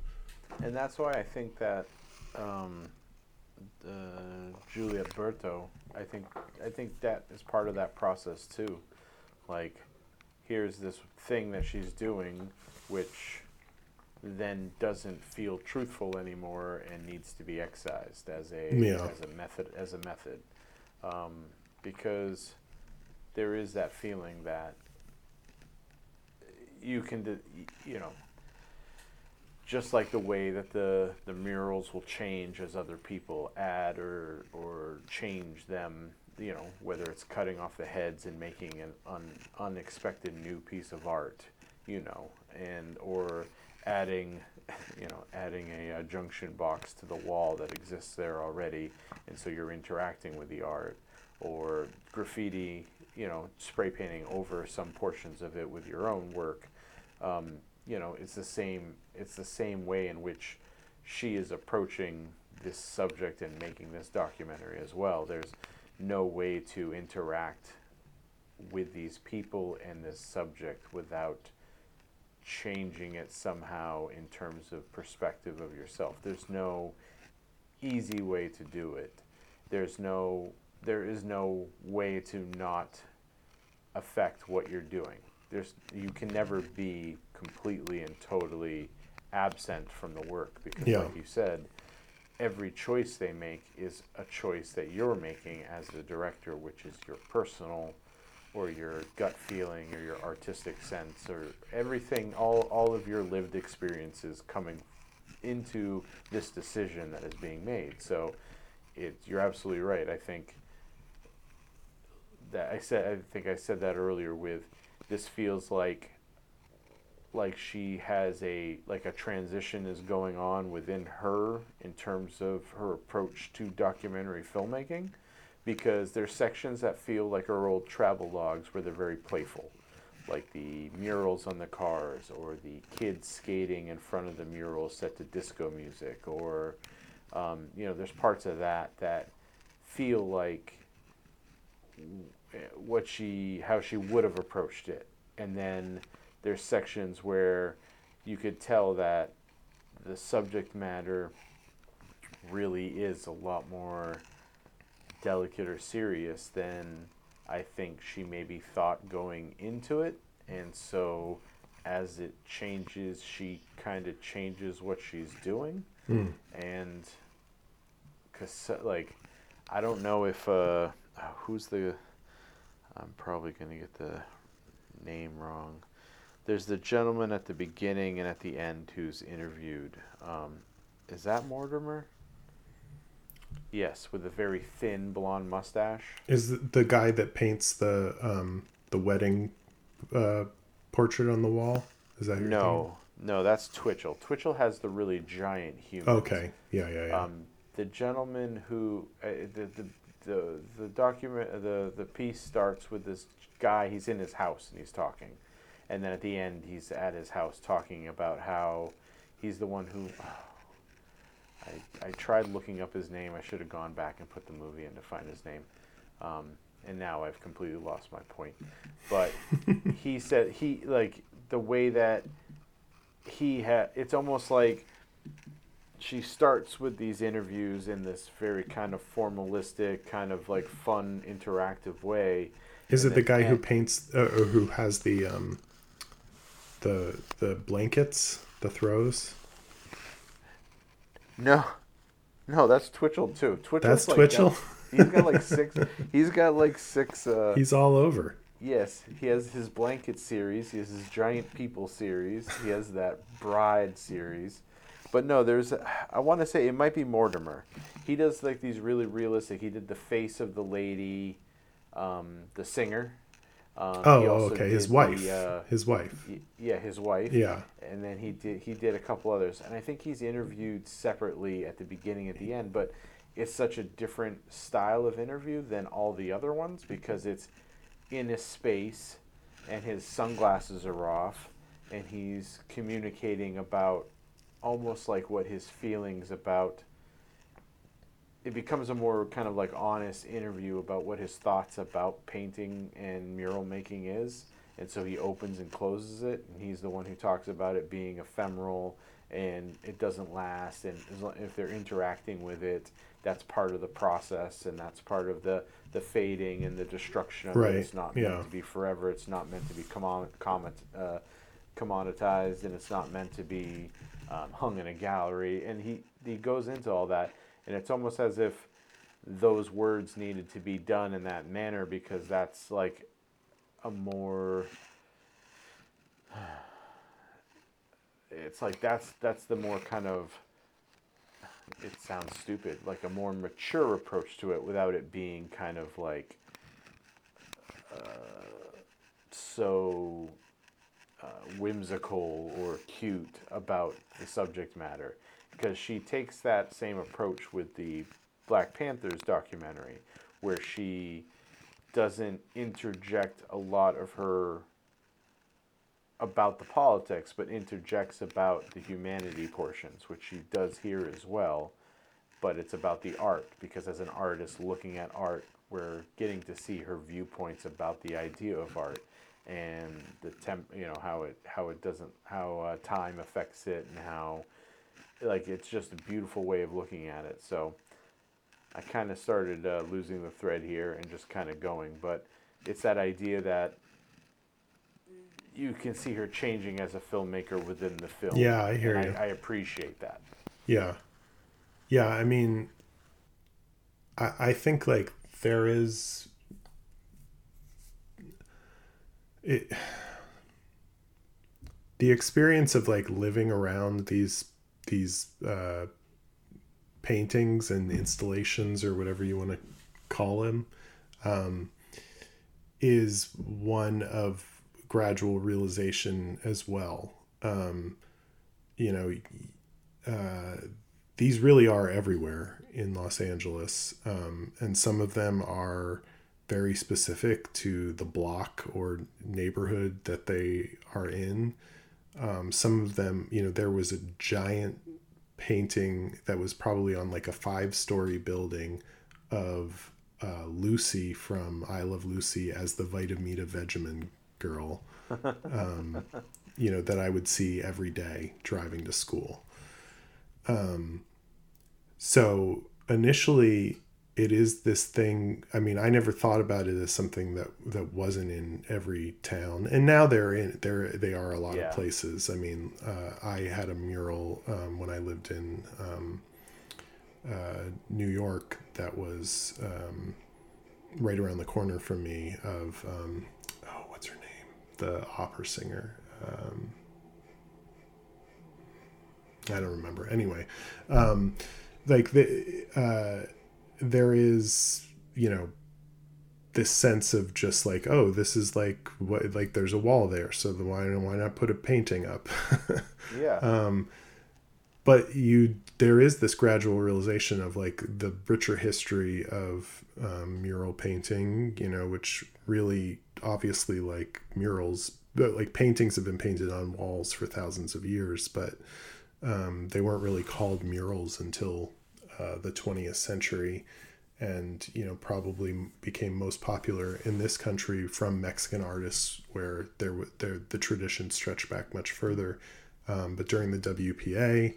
And that's why I think that um, uh, Juliet Berto, I think I think that is part of that process too. Like, here's this thing that she's doing, which then doesn't feel truthful anymore and needs to be excised as a Yeah. as a method as a method, um, because there is that feeling that you can you know just like the way that the the murals will change as other people add or or change them you know whether it's cutting off the heads and making an un, unexpected new piece of art you know and or adding you know adding a, a junction box to the wall that exists there already and so you're interacting with the art or graffiti you know spray painting over some portions of it with your own work um, you know it's the same it's the same way in which she is approaching this subject and making this documentary as well. There's no way to interact with these people and this subject without changing it somehow in terms of perspective of yourself. There's no easy way to do it. There's no there is no way to not affect what you're doing. There's you can never be completely and totally absent from the work because Yeah. like you said every choice they make is a choice that you're making as the director which is your personal or your gut feeling or your artistic sense or everything all all of your lived experiences coming into this decision that is being made. So it you're absolutely right. I think that I said I think I said that earlier with this feels like like she has a like a transition is going on within her in terms of her approach to documentary filmmaking because there's sections that feel like her old travel logs where they're very playful like the murals on the cars or the kids skating in front of the murals set to disco music or um, you know there's parts of that that feel like uh, what she how she would have approached it. And then there's sections where you could tell that the subject matter really is a lot more delicate or serious than I think she maybe thought going into it and so as it changes she kind of changes what she's doing Hmm. and cause like I don't know if uh who's the I'm probably going to get the name wrong. There's the gentleman at the beginning and at the end who's interviewed. Um, is that Mortimer? Yes, with a very thin blonde mustache. Is the- guy that paints the um the wedding uh portrait on the wall? Is that No, no, that's Twitchell. Twitchell has the really giant human. Okay. Yeah, yeah, yeah. Um, the gentleman who uh, the, the the the document the the piece starts with this guy. He's in his house and he's talking, and then at the end he's at his house talking about how he's the one who. I, I tried looking up his name. I should have gone back and put the movie in to find his name, um, and now I've completely lost my point. But he said he like the way that he had. It's almost like she starts with these interviews in this very kind of formalistic, kind of like fun, interactive way. Is and it the guy who paints uh, or who has the um the the blankets, the throws? No, no, that's Twitchell too. Twitchell's That's like Twitchell? got- he's got like six. He's got like six. Uh, He's all over. yes, he has his blanket series. He has his giant people series. He has that bride series. But no, there's. I want to say it might be Mortimer. He does like these really realistic. He did the face of the lady, um, the singer. Um, Oh, okay. His did the, wife. uh, His wife. yeah, his wife. Yeah. and then he did he did a couple others and i think he's interviewed separately at the beginning at the end but it's such a different style of interview than all the other ones because it's in a space and his sunglasses are off and he's communicating about almost like what his feelings about it becomes a more kind of like honest interview about what his thoughts about painting and mural making is. And so he opens and closes it and he's the one who talks about it being ephemeral and it doesn't last. And if they're interacting with it that's part of the process and that's part of the the fading and the destruction of Right, it it's not yeah. meant to be forever. It's not meant to be common, common, uh, commoditized and it's not meant to be um, hung in a gallery. And he he goes into all that and it's almost as if those words needed to be done in that manner because that's like a more it's like that's that's the more kind of it sounds stupid like a more mature approach to it without it being kind of like uh, so uh, whimsical or cute about the subject matter because she takes that same approach with the Black Panthers documentary where she doesn't interject a lot of her about the politics, but interjects about the humanity portions, which she does here as well. But it's about the art because as an artist looking at art, we're getting to see her viewpoints about the idea of art and the temp, you know how it how it doesn't how uh, time affects it and how like it's just a beautiful way of looking at it. So I kind of started uh, losing the thread here and just kind of going, but it's that idea that you can see her changing as a filmmaker within the film. Yeah, I hear and you. I, I appreciate that. Yeah. Yeah, I mean I I think like there is it the experience of like living around these these uh paintings and installations or whatever you want to call them um is one of gradual realization as well um you know uh, these really are everywhere in Los Angeles, um, and some of them are very specific to the block or neighborhood that they are in. Um, some of them, you know, there was a giant painting that was probably on like a five story building of uh, Lucy from I Love Lucy as the Vitameatavegamin girl, um, you know, that I would see every day driving to school. Um, so initially, it is this thing. I mean, I never thought about it as something that that wasn't in every town, and now they're in there. They are a lot Yeah. of places. I mean, uh, I had a mural um, when I lived in um, uh, New York that was um, right around the corner from me. Of um, oh, what's her name? The opera singer. Um, I don't remember. Anyway, um, like the uh, there is you know this sense of just like oh this is like what like there's a wall there so the, why why not put a painting up Yeah. um but you there is this gradual realization of like the richer history of um, mural painting you know which really obviously like murals but like paintings have been painted on walls for thousands of years but um, they weren't really called murals until uh, the 20th century and you know probably became most popular in this country from Mexican artists where there there the tradition stretched back much further. Um, but during the WPA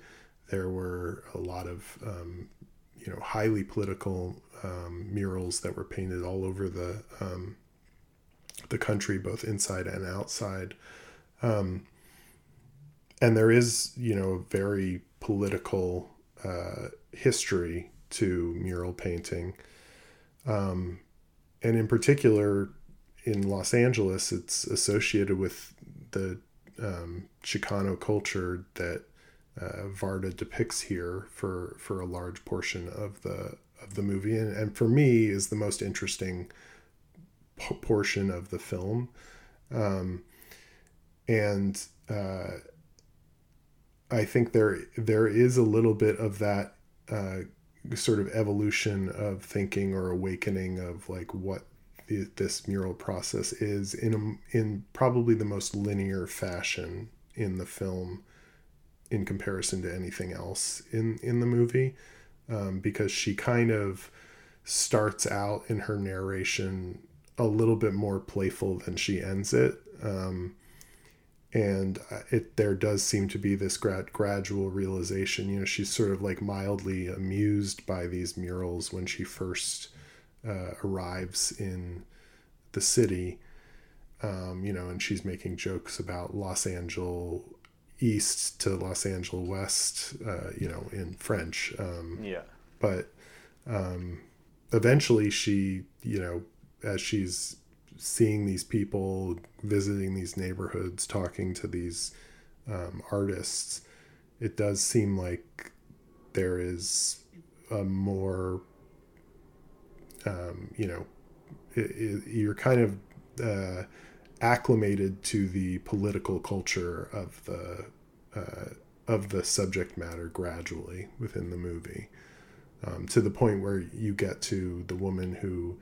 there were a lot of um, you know highly political um, murals that were painted all over the um, the country both inside and outside. Um, and there is you know a very political uh, history to mural painting um, and in particular in los angeles it's associated with the um, chicano culture that uh, varda depicts here for for a large portion of the of the movie and, and for me is the most interesting p- portion of the film. Um, and uh, I think there there is a little bit of that uh, sort of evolution of thinking or awakening of like what the, this mural process is in a, in probably the most linear fashion in the film in comparison to anything else in in the movie um, because she kind of starts out in her narration a little bit more playful than she ends it. Um, and uh, it there does seem to be this grad, gradual realization you know she's sort of like mildly amused by these murals when she first uh, arrives in the city um, you know and she's making jokes about los angeles east to los angeles west uh, you know in french um, Yeah. but um, eventually she you know as she's seeing these people visiting these neighborhoods talking to these um, artists it does seem like there is a more um, you know it, it, you're kind of uh, acclimated to the political culture of the uh, of the subject matter gradually within the movie um, to the point where you get to the woman who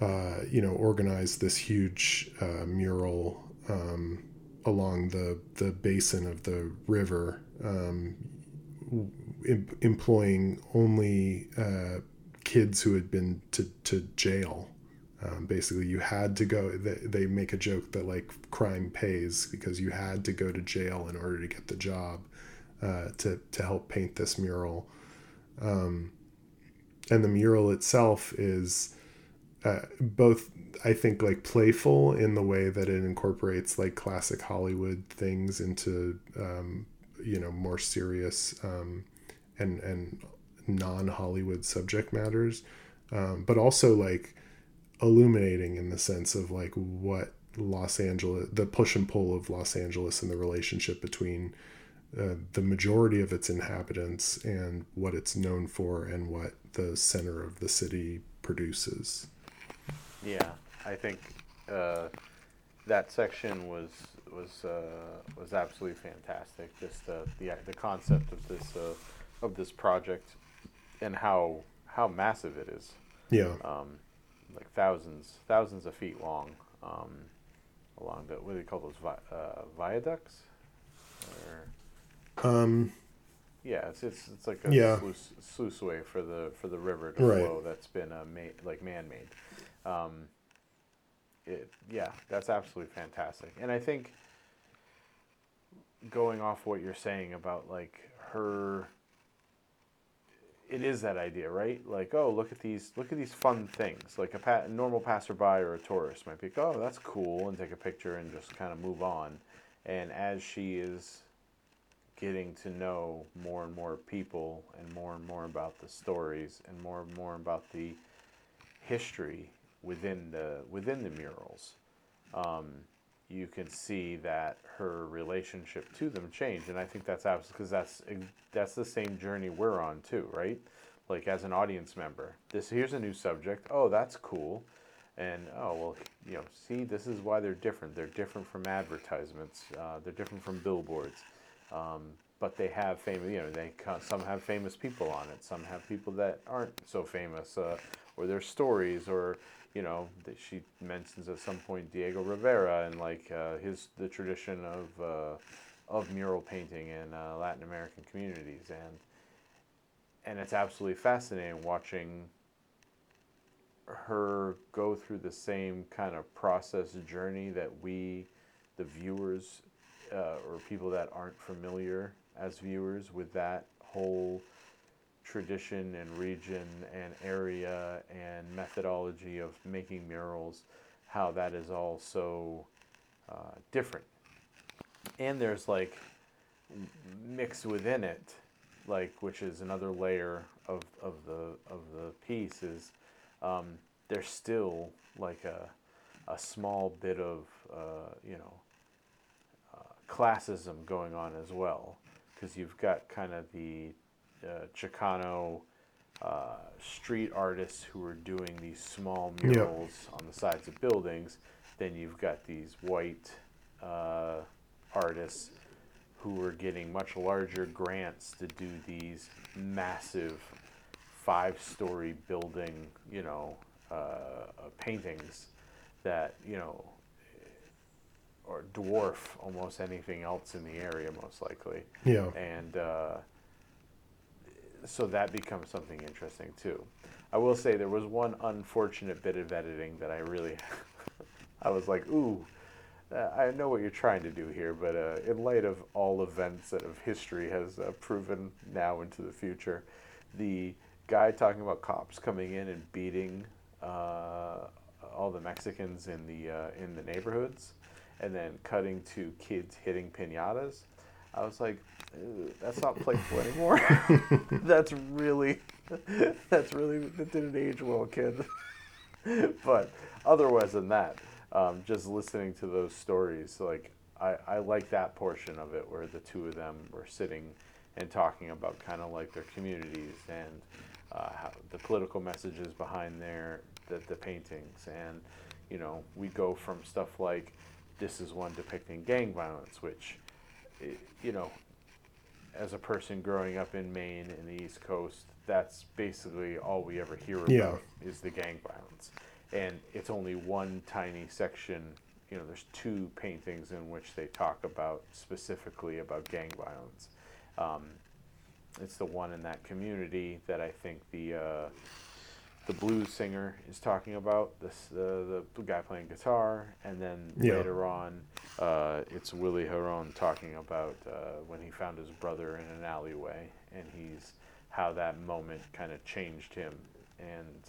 uh, you know organized this huge uh, mural um, along the the basin of the river um, em- employing only uh, kids who had been to, to jail. Um, basically you had to go they, they make a joke that like crime pays because you had to go to jail in order to get the job uh, to, to help paint this mural. Um, and the mural itself is uh, both i think like playful in the way that it incorporates like classic hollywood things into um, you know more serious um, and and non-hollywood subject matters um, but also like illuminating in the sense of like what los angeles the push and pull of los angeles and the relationship between uh, the majority of its inhabitants and what it's known for and what the center of the city produces Yeah, I think uh, that section was was uh, was absolutely fantastic. Just uh, the the concept of this uh, of this project and how how massive it is. yeah Um, like thousands thousands of feet long um, along the what do they call those vi- uh, viaducts? Or, um yeah, it's it's it's like a Yeah. sluice, sluiceway for the for the river to Right. flow that's been uh, made like man made. Um, it yeah, that's absolutely fantastic, and I think going off what you're saying about like her, it is that idea, right? Like oh look at these look at these fun things. Like a pa- normal passerby or a tourist might be oh that's cool and take a picture and just kind of move on, and as she is getting to know more and more people and more and more about the stories and more and more about the history within the within the murals um, you can see that her relationship to them changed and i think that's absolutely because that's that's the same journey we're on too right? Like as an audience member this here's a new subject. Oh that's cool. And oh well you know see this is why they're different. They're different from advertisements uh, they're different from billboards. Um, but they have famous, you know, they some have famous people on it, some have people that aren't so famous, uh, or their stories, or you know, that she mentions at some point Diego Rivera and like uh, his the tradition of uh, of mural painting in uh, Latin American communities, and and it's absolutely fascinating watching her go through the same kind of process journey that we, the viewers, uh, or people that aren't familiar as viewers with that whole tradition and region and area and methodology of making murals, how that is all so uh, different. And there's like mixed within it, like which is another layer of, of the of the piece is um, there's still like a a small bit of uh, you know classism going on as well, because you've got kind of the uh, Chicano uh, street artists who are doing these small murals on the sides of buildings. Then you've got these white uh, artists who are getting much larger grants to do these massive five-story building, you know, uh, uh, paintings that you know or dwarf almost anything else in the area, most likely Yeah. and uh, so that becomes something interesting too. I will say there was one unfortunate bit of editing that I really, I was like, ooh, uh, I know what you're trying to do here, but uh, in light of all events that of history has uh, proven now into the future, the guy talking about cops coming in and beating uh, all the Mexicans in the uh, in the neighborhoods, and then cutting to kids hitting pinatas. I was like, that's not playful anymore. that's really, that's really that didn't age well, kid. but otherwise than that, um, just listening to those stories, like I, I like that portion of it where the two of them were sitting and talking about kind of like their communities and uh, how the political messages behind their the, the paintings and you know we go from stuff like this is one depicting gang violence which you know as a person growing up in Maine in the East Coast, that's basically all we ever hear about Yeah. is the gang violence. And it's only one tiny section, you know, there's two paintings in which they talk about specifically about gang violence. Um, it's the one in that community that I think the uh, the blues singer is talking about this uh, the guy playing guitar, and then Yeah. later on, uh, it's Willie Herrón talking about uh, when he found his brother in an alleyway, and he's how that moment kind of changed him and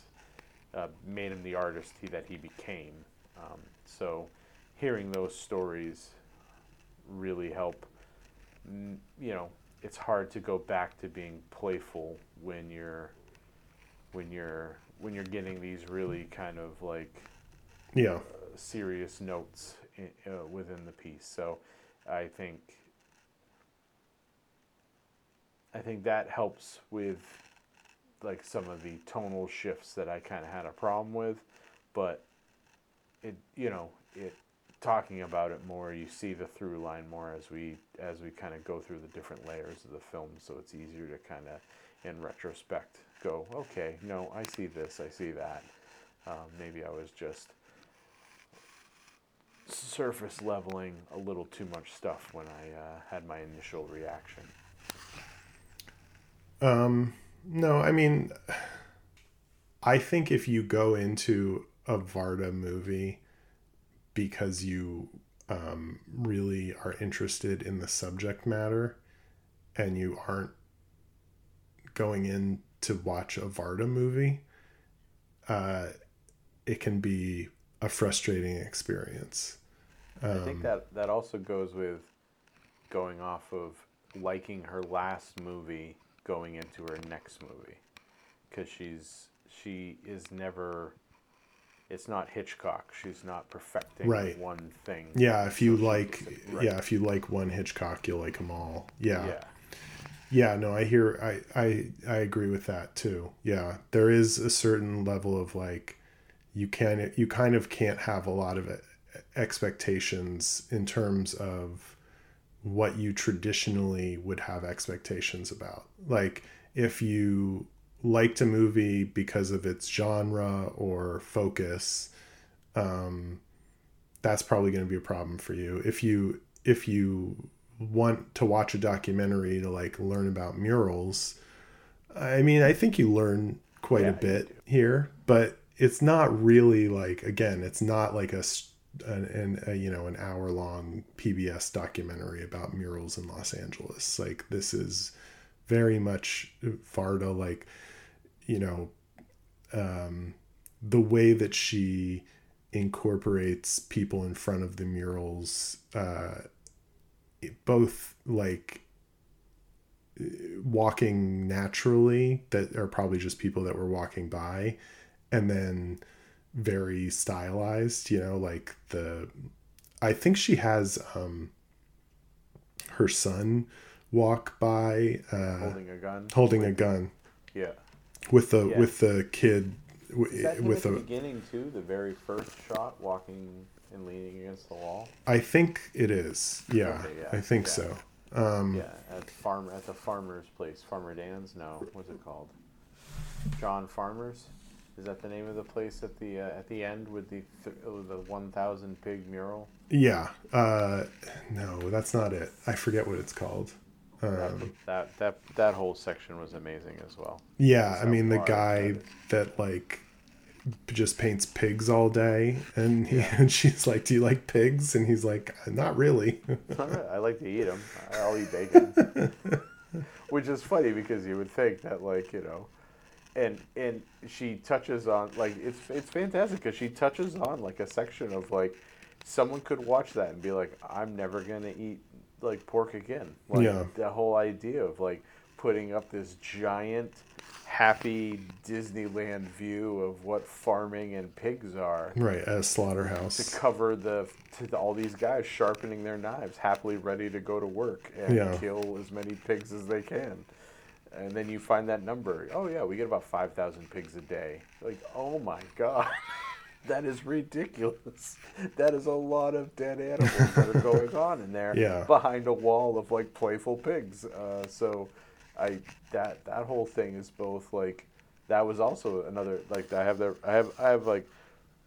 uh, made him the artist he, that he became. Um, so, hearing those stories really help. mm, You know, it's hard to go back to being playful when you're when you're when you're getting these really kind of like Yeah. uh, serious notes in, uh, within the piece. So I think I think that helps with like some of the tonal shifts that I kind of had a problem with, but it you know it talking about it more you see the through line more as we as we kind of go through the different layers of the film so it's easier to kind of in retrospect go okay no i see this i see that. Um, maybe i was just surface leveling a little too much stuff when i uh, had my initial reaction. Um, no, I mean, I think if you go into a Varda movie because you um, really are interested in the subject matter and you aren't going in to watch a Varda movie, uh, it can be a frustrating experience. I think that that also goes with going off of liking her last movie going into her next movie because she's she is never it's not Hitchcock she's not perfecting Right. one thing Yeah, if you So like, right. yeah, if you like one Hitchcock, you'll like them all. Yeah. yeah Yeah, no, I hear I I I agree with that too. Yeah. There is a certain level of like you can you kind of can't have a lot of expectations in terms of what you traditionally would have expectations about. Like if you liked a movie because of its genre or focus, um that's probably going to be a problem for you. If you if you want to watch a documentary to like learn about murals, I mean, I think you learn quite Yeah, a bit here, but it's not really like again, it's not like a an, an a, you know an hour long PBS documentary about murals in Los Angeles. Like this is very much Varda like you know um the way that she incorporates people in front of the murals uh both like walking naturally that are probably just people that were walking by and then very stylized you know like the i think she has um her son walk by uh holding a gun holding a gun yeah with the Yeah. with the kid w- with at the beginning too? The very first shot, walking and leaning against the wall. I think it is. Yeah, Okay, yeah, I think yeah. so. Um, Yeah, at farm at the farmer's place, Farmer Dan's. No, what's it called? John Farmers. Is that the name of the place at the uh, at the end with the th- uh, the one thousand pig mural? Yeah. Uh, no, that's not it. I forget what it's called. That, Um, that that that whole section was amazing as well. yeah, I mean the guy that like just paints pigs all day, and he, and she's like, "Do you like pigs?" And he's like, "Not really." I like to eat them. I'll eat bacon. Which is funny because you would think that like you know, and and she touches on like it's it's fantastic because she touches on like a section of like someone could watch that and be like I'm never gonna eat like pork again. Like Yeah. the whole idea of like putting up this giant happy Disneyland view of what farming and pigs are right, at a slaughterhouse. to cover the to the, all these guys sharpening their knives, happily ready to go to work and Yeah. kill as many pigs as they can. And then you find that number. Oh yeah, we get about five thousand pigs a day. Like, oh my god, that is ridiculous. That is a lot of dead animals that are going on in there Yeah. behind a wall of like playful pigs. Uh, so, I that that whole thing is both like that was also another like I have the I have I have like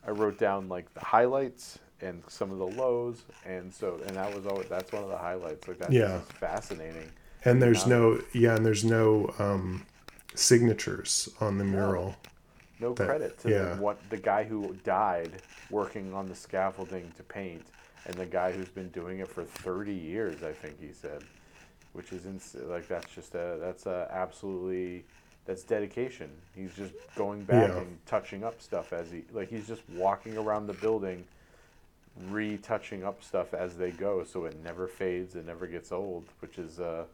I wrote down like the highlights and some of the lows, and so and that was always that's one of the highlights. Like that's Yeah. fascinating. And there's Yeah. no yeah, and there's no um, signatures on the mural. No That- credit to yeah. the, what the guy who died working on the scaffolding to paint, and the guy who's been doing it for 30 years. I think he said, which is ins- like that's just a that's a absolutely that's dedication. He's just going back Yeah. and touching up stuff as he like he's just walking around the building, retouching up stuff as they go, so it never fades, it never gets old, which is uh,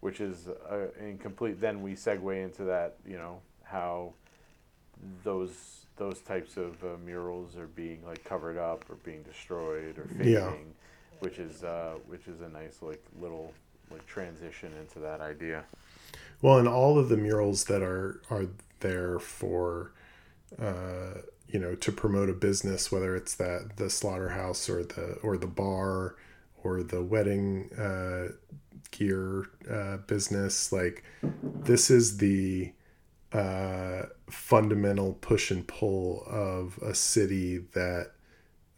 which is uh, incomplete. Then we segue into that, you know, how those those types of uh, murals are being like covered up or being destroyed or fading, Yeah. which is uh, which is a nice like little like transition into that idea. Well, and all of the murals that are are there for, uh, you know, to promote a business, whether it's that the slaughterhouse or the or the bar or the wedding uh, gear uh, business, like this is the uh, fundamental push and pull of a city that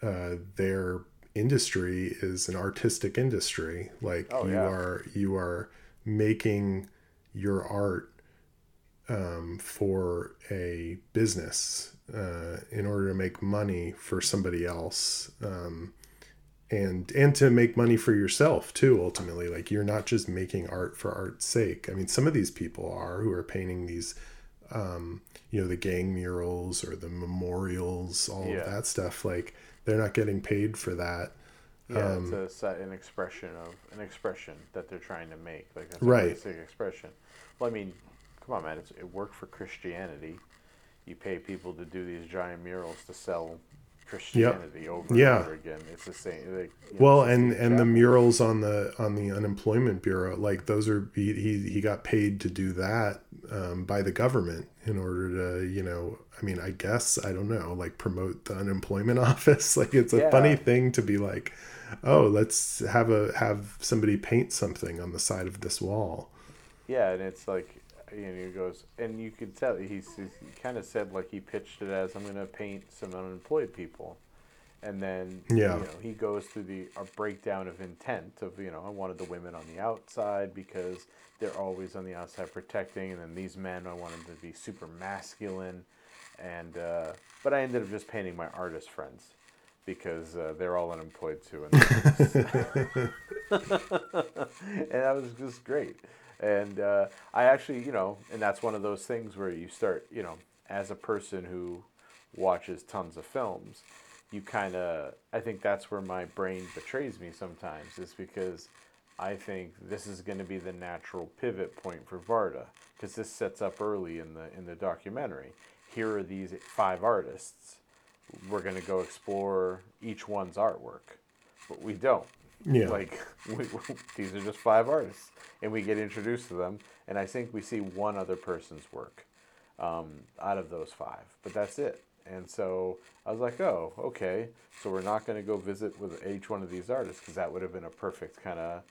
uh, their industry is an artistic industry. Like Oh, you yeah. are you are making your art um, for a business uh, in order to make money for somebody else. Um, and and to make money for yourself too ultimately like you're not just making art for art's sake i mean some of these people are who are painting these um you know the gang murals or the memorials all Yeah. of that stuff like they're not getting paid for that Yeah, Um, it's a, set- an expression of an expression that they're trying to make. Like that's Right. a basic expression. Well, I mean, come on, man, it's, it worked for Christianity. You pay people to do these giant murals to sell Christianity over and over again. It's the same. Like, know, well the and and the murals on the on the unemployment bureau like those are he he, he got paid to do that um, by the government in order to you know i mean i guess i don't know like promote the unemployment office. Like it's a Yeah. funny thing to be like oh let's have a have somebody paint something on the side of this wall. Yeah, and it's like, you know, he goes, and you could tell he's, he kind of said like he pitched it as I'm going to paint some unemployed people, and then Yeah. you know he goes through the a breakdown of intent of you know I wanted the women on the outside because they're always on the outside protecting, and then these men I wanted to be super masculine, and uh, but I ended up just painting my artist friends because uh, they're all unemployed too, and, and that was just great. And uh, I actually, you know, and that's one of those things where you start, you know, as a person who watches tons of films, you kind of, I think that's where my brain betrays me sometimes, is because I think this is going to be the natural pivot point for Varda, because this sets up early in the in the documentary. Here are these five artists. We're going to go explore each one's artwork, but we don't. Yeah. Like we, these are just five artists, and we get introduced to them. And I think we see one other person's work. um, out of those five, but that's it. And so I was like, oh, okay. So we're not going to go visit with each one of these artists because that would have been a perfect kind of,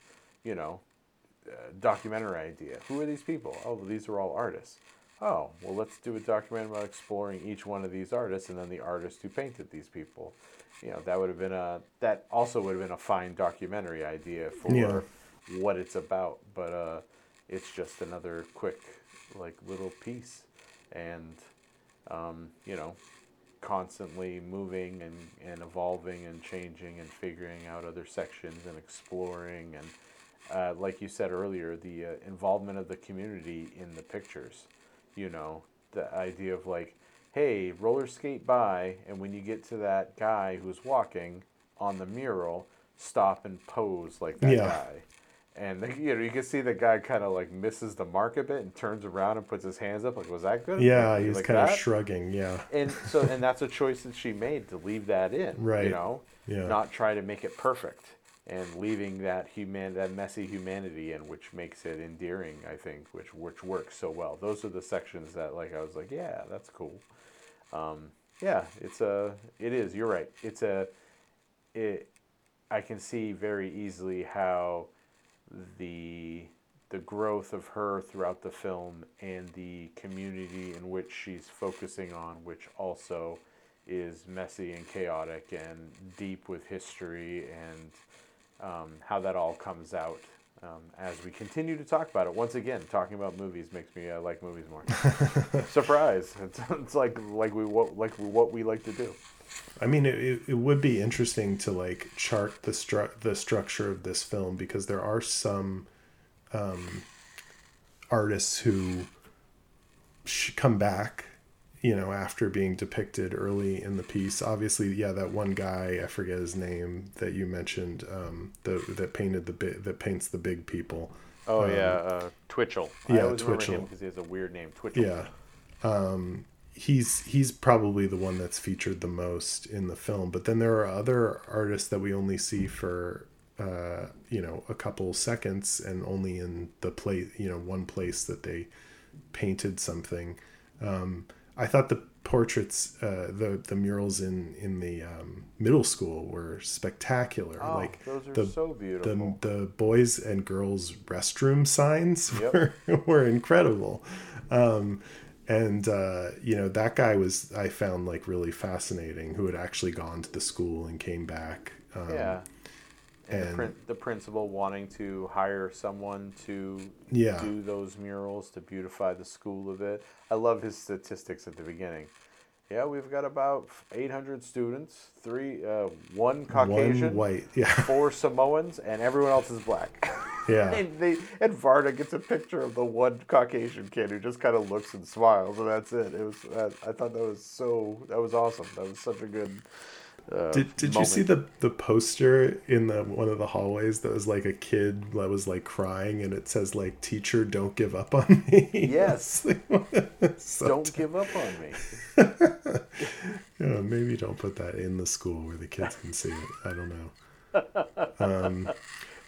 you know, uh, documentary idea. Who are these people? Oh, well, these are all artists. Oh, well, let's do a documentary about exploring each one of these artists and then the artist who painted these people. You know, that would have been a that also would have been a fine documentary idea for Yeah. what it's about. But uh, it's just another quick like little piece, and um, you know, constantly moving and, and evolving and changing and figuring out other sections and exploring and uh, like you said earlier the uh, involvement of the community in the pictures you know the idea of like hey roller skate by and when you get to that guy who's walking on the mural stop and pose like that Yeah. guy and the, you know you can see the guy kind of like misses the mark a bit and turns around and puts his hands up like was that good Yeah, he's like kind of shrugging. Yeah. and so and that's a choice that she made to leave that in Right. you know Yeah. not try to make it perfect and leaving that human that messy humanity in which makes it endearing i think which which works so well those are the sections that like i was like yeah that's cool um, yeah it's a it is you're right it's a it i can see very easily how the the growth of her throughout the film and the community in which she's focusing on, which also is messy and chaotic and deep with history and um, how that all comes out um, as we continue to talk about it. Once again, talking about movies makes me uh, like movies more. Surprise! It's, it's like like we what like what we like to do. I mean, it, it, would be interesting to like chart the stru- the structure of this film because there are some um, artists who sh- come back, you know, after being depicted early in the piece. Obviously, yeah, that one guy I forget his name that you mentioned, um, the that painted the bi- that paints the big people. Oh Um, yeah, uh, Twitchell. yeah, I always Twitchell. because he has a weird name. Twitchell. Yeah. Um, he's he's probably the one that's featured the most in the film. But then there are other artists that we only see for uh, you know a couple seconds and only in the place you know one place that they painted something. Um, I thought the portraits, uh, the the murals in in the um, middle school were spectacular. Oh, like those are the so beautiful. the the boys and girls restroom signs Yep. were, were incredible um and uh you know that guy was i found like really fascinating who had actually gone to the school and came back um, yeah. And, the, prin- the principal wanting to hire someone to Yeah. do those murals to beautify the school a bit. I love his statistics at the beginning. Yeah, we've got about 800 students, three, uh, one Caucasian, one white yeah four Samoans, and everyone else is black. yeah and they and Varda gets a picture of the one Caucasian kid who just kind of looks and smiles, and that's it. It was I thought that was so that was awesome. That was such a good. Uh, did, did you see the the poster in the one of the hallways that was like a kid that was like crying and it says like teacher don't give up on me Yes. So Don't give up on me. Yeah, maybe don't put that in the school where the kids can see it. I don't know. Um,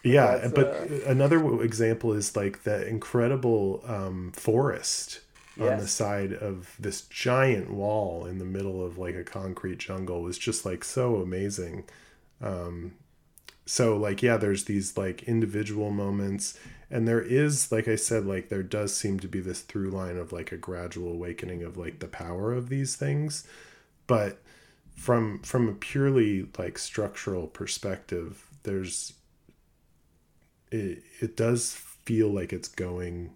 yeah, That's, but uh, another example is like the incredible um, forest on the side of this giant wall in the middle of like a concrete jungle was just like so amazing. Um, so like yeah, there's these like individual moments, and there is like I said, like there does seem to be this through line of like a gradual awakening of like the power of these things but from from a purely like structural perspective there's it it does feel like it's going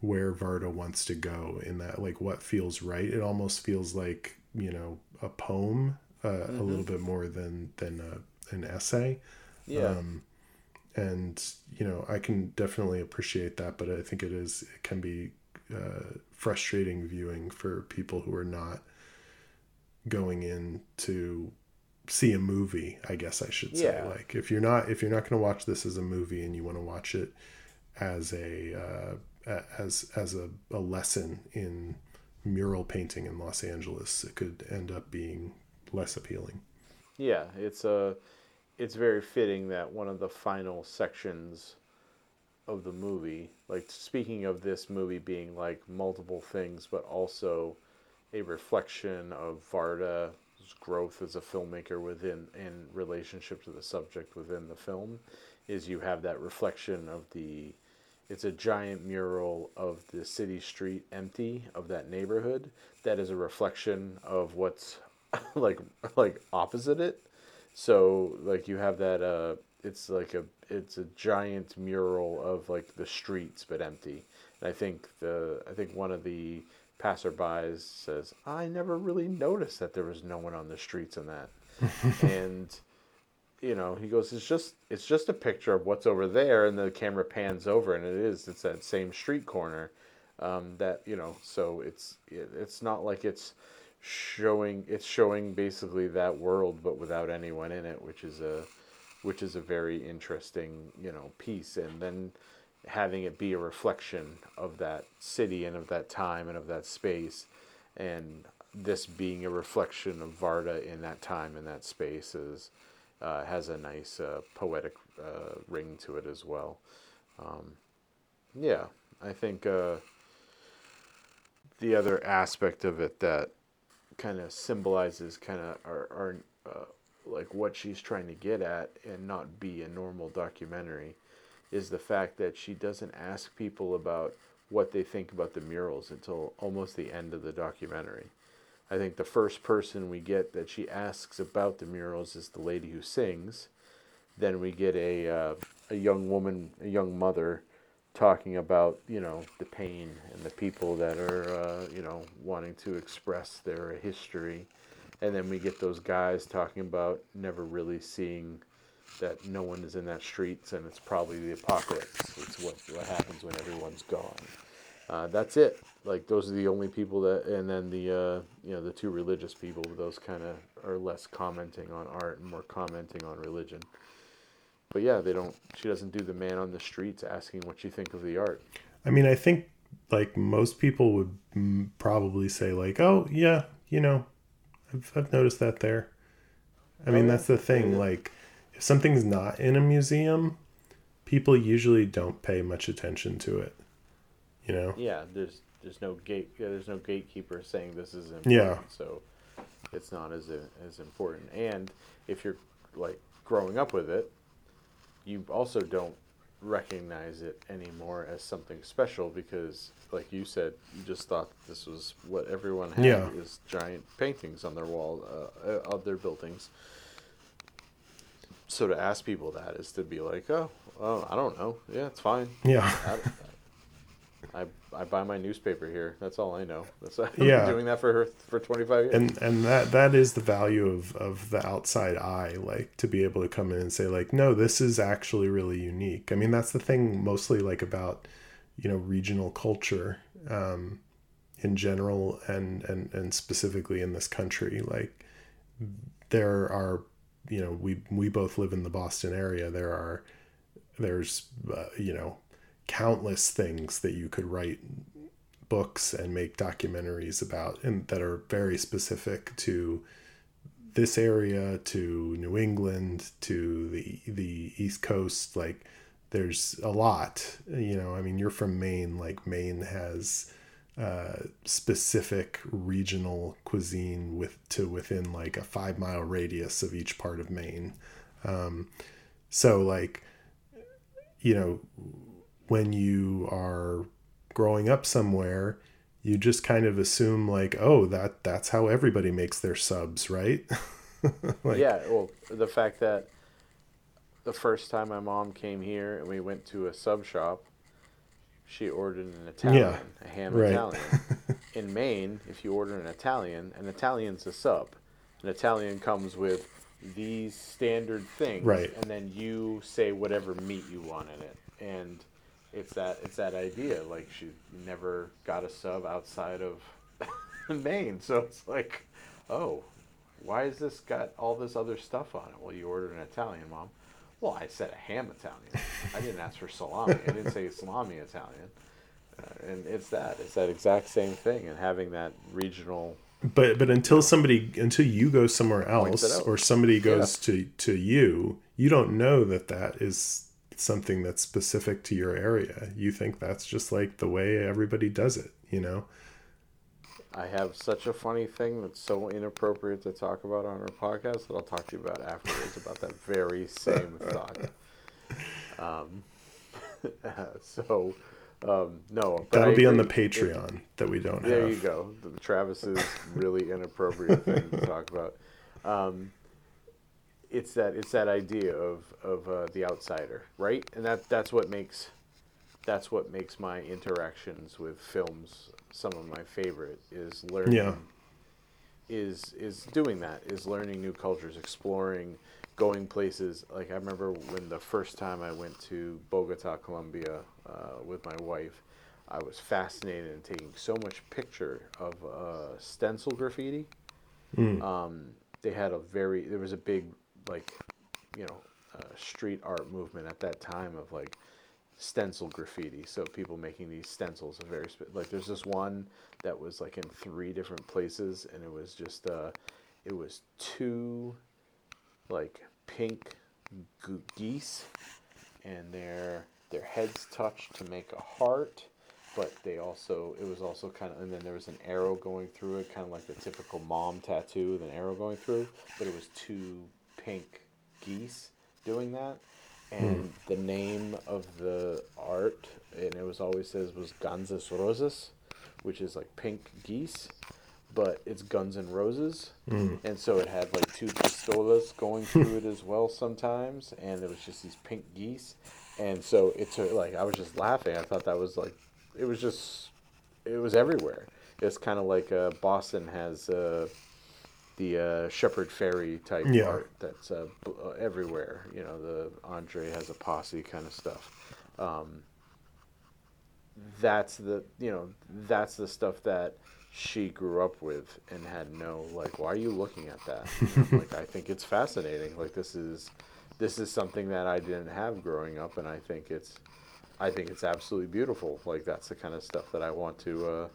where Varda wants to go in that like what feels right it almost feels like you know a poem uh, a little bit more than than a, an essay Yeah. um, and you know i can definitely appreciate that but i think it is it can be uh, frustrating viewing for people who are not going in to see a movie i guess i should say Yeah. like if you're not if you're not going to watch this as a movie and you want to watch it as a uh, a- as as a, a lesson in mural painting in los angeles it could end up being less appealing. Yeah, it's a, it's very fitting that one of the final sections of the movie, like speaking of this movie being like multiple things, but also a reflection of Varda's growth as a filmmaker within in relationship to the subject within the film, is you have that reflection of the it's a giant mural of the city street empty of that neighborhood that is a reflection of what's like like opposite it. So like you have that uh it's like a it's a giant mural of like the streets but empty. And i think the i think one of the passerbys says i never really noticed that there was no one on the streets in that. And you know he goes it's just it's just a picture of what's over there and the camera pans over and it is it's that same street corner um, that you know so it's it, it's not like it's showing it's showing basically that world but without anyone in it which is a which is a very interesting you know piece. And then having it be a reflection of that city and of that time and of that space and this being a reflection of Varda in that time and that space is uh, has a nice uh, poetic uh, ring to it as well. Um, yeah, I think uh, the other aspect of it that kind of symbolizes kind of our, our uh, like what she's trying to get at and not be a normal documentary is the fact that she doesn't ask people about what they think about the murals until almost the end of the documentary. I think the first person we get that she asks about the murals is the lady who sings. Then we get a uh, a young woman, a young mother, talking about you know the pain and the people that are uh, you know wanting to express their history, and then we get those guys talking about never really seeing that no one is in that streets and it's probably the apocalypse. It's what what happens when everyone's gone. Uh, that's it. Like those are the only people that, and then the uh, you know the two religious people. Those kind of are less commenting on art and more commenting on religion. But yeah, they don't. She doesn't do the man on the streets asking what you think of the art. I mean, I think like most people would probably say like, "Oh yeah, you know, I've I've noticed that there." I Oh, mean, yeah. that's the thing. Yeah. Like, if something's not in a museum, people usually don't pay much attention to it. You know? Yeah, there's there's no gate. Yeah, there's no gatekeeper saying this is important. Yeah. So it's not as as important. And if you're like growing up with it, you also don't recognize it anymore as something special because, like you said, you just thought this was what everyone had Yeah. is giant paintings on their wall uh, uh, of their buildings. So to ask people that is to be like, oh, oh, I don't know. Yeah, it's fine. Yeah. I, I, buy my newspaper here. That's all I know. That's I've Yeah. been doing that for for 25 years. and and that that is the value of of the outside eye like to be able to come in and say like no this is actually really unique i mean that's the thing mostly like about you know regional culture um in general and and and specifically in this country like there are you know we we both live in the boston area there are there's uh, you know countless things that you could write books and make documentaries about and that are very specific to this area to New England to the the East Coast like there's a lot you know I mean you're from Maine like Maine has uh, specific regional cuisine with to within like a five mile radius of each part of Maine. Um, so like you know when you are growing up somewhere you just kind of assume like oh that that's how everybody makes their subs right like, yeah, well, the fact that the first time my mom came here and we went to a sub shop, she ordered an Italian, a ham right. Italian. In Maine, if you order an Italian, an Italian's a sub. An Italian comes with these standard things, Right. and then you say whatever meat you want in it, and it's that it's that idea. Like she never got a sub outside of Maine, so it's like, oh, why has this got all this other stuff on it? Well, you ordered an Italian, mom. Well, I said a ham Italian. I didn't ask for salami. I didn't say salami Italian. Uh, and it's that. It's that exact same thing. And having that regional. but but until somebody until you go somewhere else or somebody goes to to you you don't know that that is something that's specific to your area. You think that's just like the way everybody does it, you know? I have such a funny thing that's so inappropriate to talk about on our podcast that I'll talk to you about afterwards about that very same thought. Um, so, um, no, that'll I be on the Patreon it, that we don't there have. There you go. Travis's really inappropriate thing to talk about. Um, it's that it's that idea of of uh, the outsider, right? And that that's what makes that's what makes my interactions with films some of my favorite is learning yeah. is is doing that is learning new cultures exploring going places like i remember when the first time i went to bogota colombia uh, with my wife i was fascinated in taking so much picture of uh, stencil graffiti mm. um, they had a very there was a big like you know uh, street art movement at that time of like stencil graffiti. So people making these stencils of very like there's this one that was like in three different places, and it was just uh, it was two like pink geese, and their their heads touched to make a heart. But they also, it was also kind of, and then there was an arrow going through it, kind of like the typical mom tattoo with an arrow going through. But it was two pink geese doing that and mm. the name of the art, and it was always says was Ganzas Roses, which is like pink geese, but it's Guns and Roses, mm. and so it had like two pistolas going through it as well sometimes, and it was just these pink geese, and so it's like I was just laughing. I thought that was like, it was just, it was everywhere. It's kind of like uh, Boston has. Uh, the uh, Shepard Fairey type yeah. art that's uh, uh, everywhere. You know, the Andre has a posse kind of stuff. Um, that's the you know that's the stuff that she grew up with and had no like why are you looking at that like i think it's fascinating like this is this is something that i didn't have growing up and i think it's i think it's absolutely beautiful like that's the kind of stuff that i want to uh,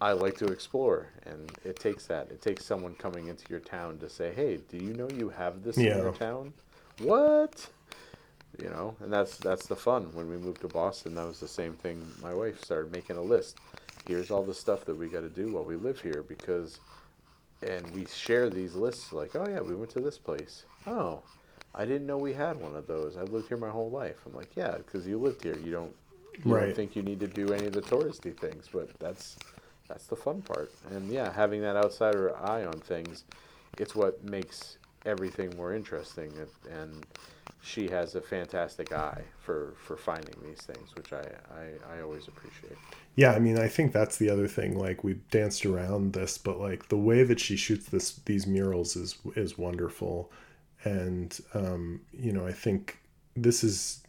I like to explore, and it takes that. It takes someone coming into your town to say, "Hey, do you know you have this yeah. in your town?" What? You know, and that's that's the fun. When we moved to Boston, that was the same thing. My wife started making a list. Here's all the stuff that we got to do while we live here because, and we share these lists. Like, oh yeah, we went to this place. Oh, I didn't know we had one of those. I've lived here my whole life. I'm like, yeah, because you lived here. You don't. You right. don't think you need to do any of the touristy things, but that's that's the fun part. And yeah, having that outsider eye on things, it's what makes everything more interesting. And she has a fantastic eye for, for finding these things, which I, I, I always appreciate. Yeah, I mean, I think that's the other thing. Like we danced around this, but like the way that she shoots this these murals is is wonderful, and um, you know, I think this is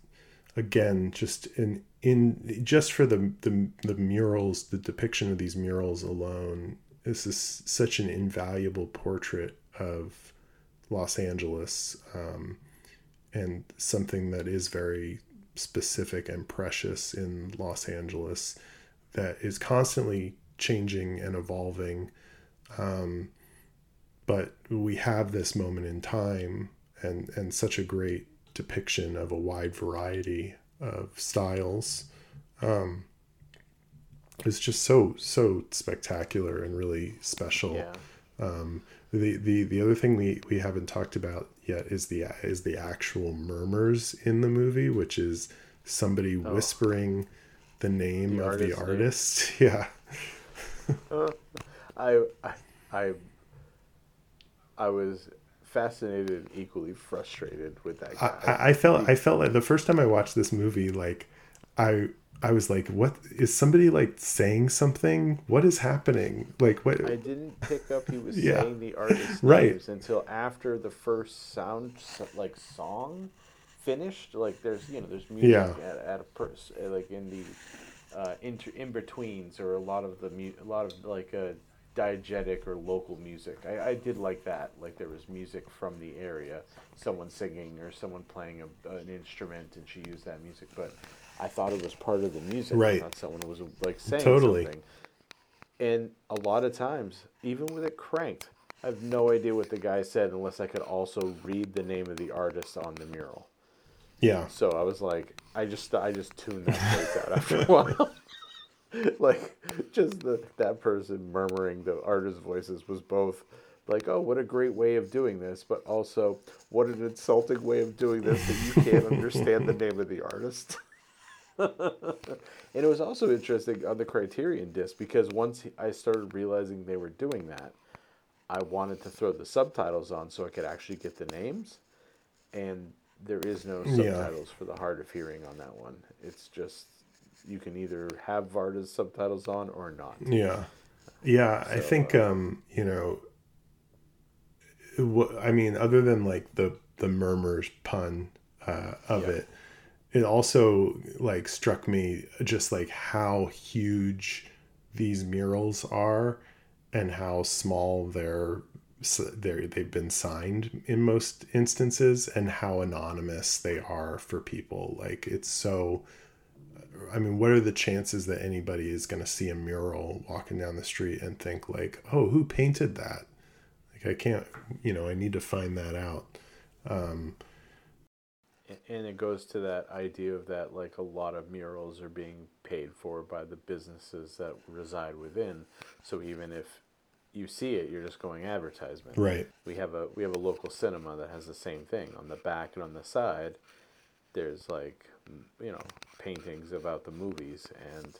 again just an in just for the, the the murals the depiction of these murals alone this is such an invaluable portrait of los angeles um, and something that is very specific and precious in los angeles that is constantly changing and evolving. Um, but we have this moment in time and and such a great depiction of a wide variety of styles um, is just so so spectacular and really special. Yeah. Um, the, the the other thing we, we haven't talked about yet is the is the actual murmurs in the movie, which is somebody oh. whispering the name the of artist, the artist. Yeah. uh, I, I I I was fascinated and equally frustrated with that guy. I, I felt I felt like the first time I watched this movie, like I I was like, what is somebody like saying something? What is happening? Like what I didn't pick up he was yeah. saying the artist's right. names until after the first sound like song finished. Like there's you know, there's music yeah. at, at a pers- like in the uh, inter- in betweens or a lot of the mu- a lot of like uh, diegetic or local music. I, I did like that. Like there was music from the area, someone singing or someone playing a, an instrument, and she used that music. But I thought it was part of the music. Right. Not someone was like saying totally. something. And a lot of times, even with it cranked, I have no idea what the guy said unless I could also read the name of the artist on the mural. Yeah. So I was like, I just I just tuned that place out after a while. like just the that person murmuring the artist's voices was both like, oh, what a great way of doing this, but also what an insulting way of doing this that you can't understand the name of the artist. and it was also interesting on the Criterion disc because once I started realizing they were doing that, I wanted to throw the subtitles on so I could actually get the names. And there is no Yeah. subtitles for the hard of hearing on that one. It's just you can either have Varda's subtitles on or not. Yeah. Yeah, I think uh, um, you know what I mean other than like the the murmurs pun uh of Yeah. it it also like struck me just like how huge these murals are and how small they're they're they've been signed in most instances and how anonymous they are for people like it's so I mean, what are the chances that anybody is going to see a mural walking down the street and think like, "Oh, who painted that?" Like, I can't, you know, I need to find that out. Um, And it goes to that idea of that, like a lot of murals are being paid for by the businesses that reside within. So even if you see it, you're just going advertisement. right. We have a we have a local cinema that has the same thing on the back and on the side. There's like you know paintings about the movies, and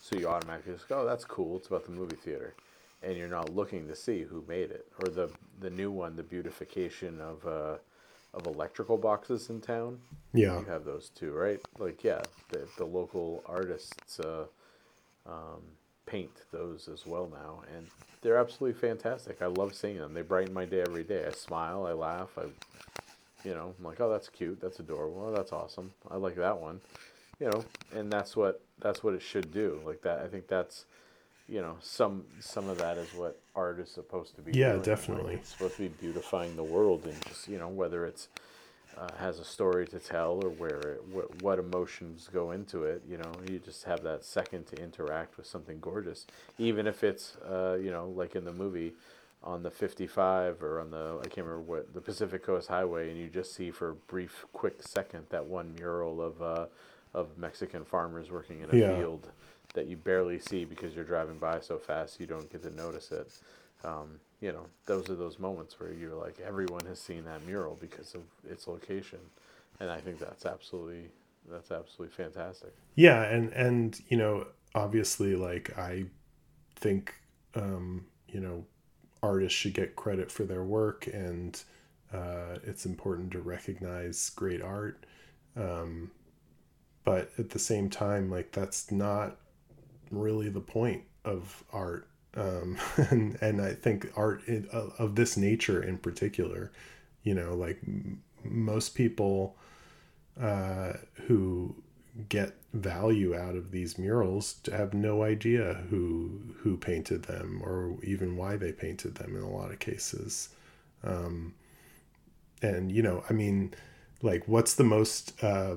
so you automatically just go, "Oh, that's cool. It's about the movie theater," and you're not looking to see who made it or the the new one, the beautification of uh, of electrical boxes in town. Yeah. You have those too, right? Like yeah, the the local artists uh, um, paint those as well now, and they're absolutely fantastic. I love seeing them. They brighten my day every day. I smile, I laugh, I, you know, I'm like, oh, that's cute, that's adorable, oh, that's awesome. I like that one, you know, and that's what that's what it should do. Like that, I think that's, you know, some some of that is what art is supposed to be. Yeah, doing. Definitely. it's supposed to be beautifying the world and just you know whether it's uh, has a story to tell or where it, what, what emotions go into it you know you just have that second to interact with something gorgeous even if it's uh, you know like in the movie on the 55 or on the i can't remember what the pacific coast highway and you just see for a brief quick second that one mural of uh, of mexican farmers working in a Yeah. field that you barely see because you're driving by so fast you don't get to notice it um, you know, those are those moments where you're like, everyone has seen that mural because of its location, and I think that's absolutely that's absolutely fantastic. Yeah, and and you know, obviously, like I think, um, you know, artists should get credit for their work, and uh, it's important to recognize great art. Um, but at the same time, like that's not really the point of art. Um, and and I think art in, of of this nature in particular, you know, like m- most people uh, who get value out of these murals to have no idea who who painted them or even why they painted them in a lot of cases um, and you know i mean like what's the most uh,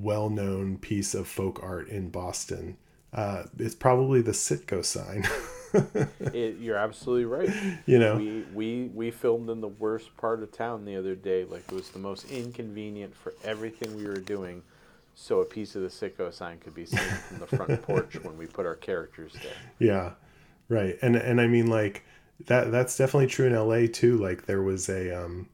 well-known piece of folk art in boston uh, it's probably the Citgo sign It, you're absolutely right. you know We we we filmed in the worst part of town the other day. Like it was the most inconvenient for everything we were doing. So a piece of the Citgo sign could be seen from the front porch when we put our characters there. Yeah, right. And and I mean like that that's definitely true in LA too. Like there was a um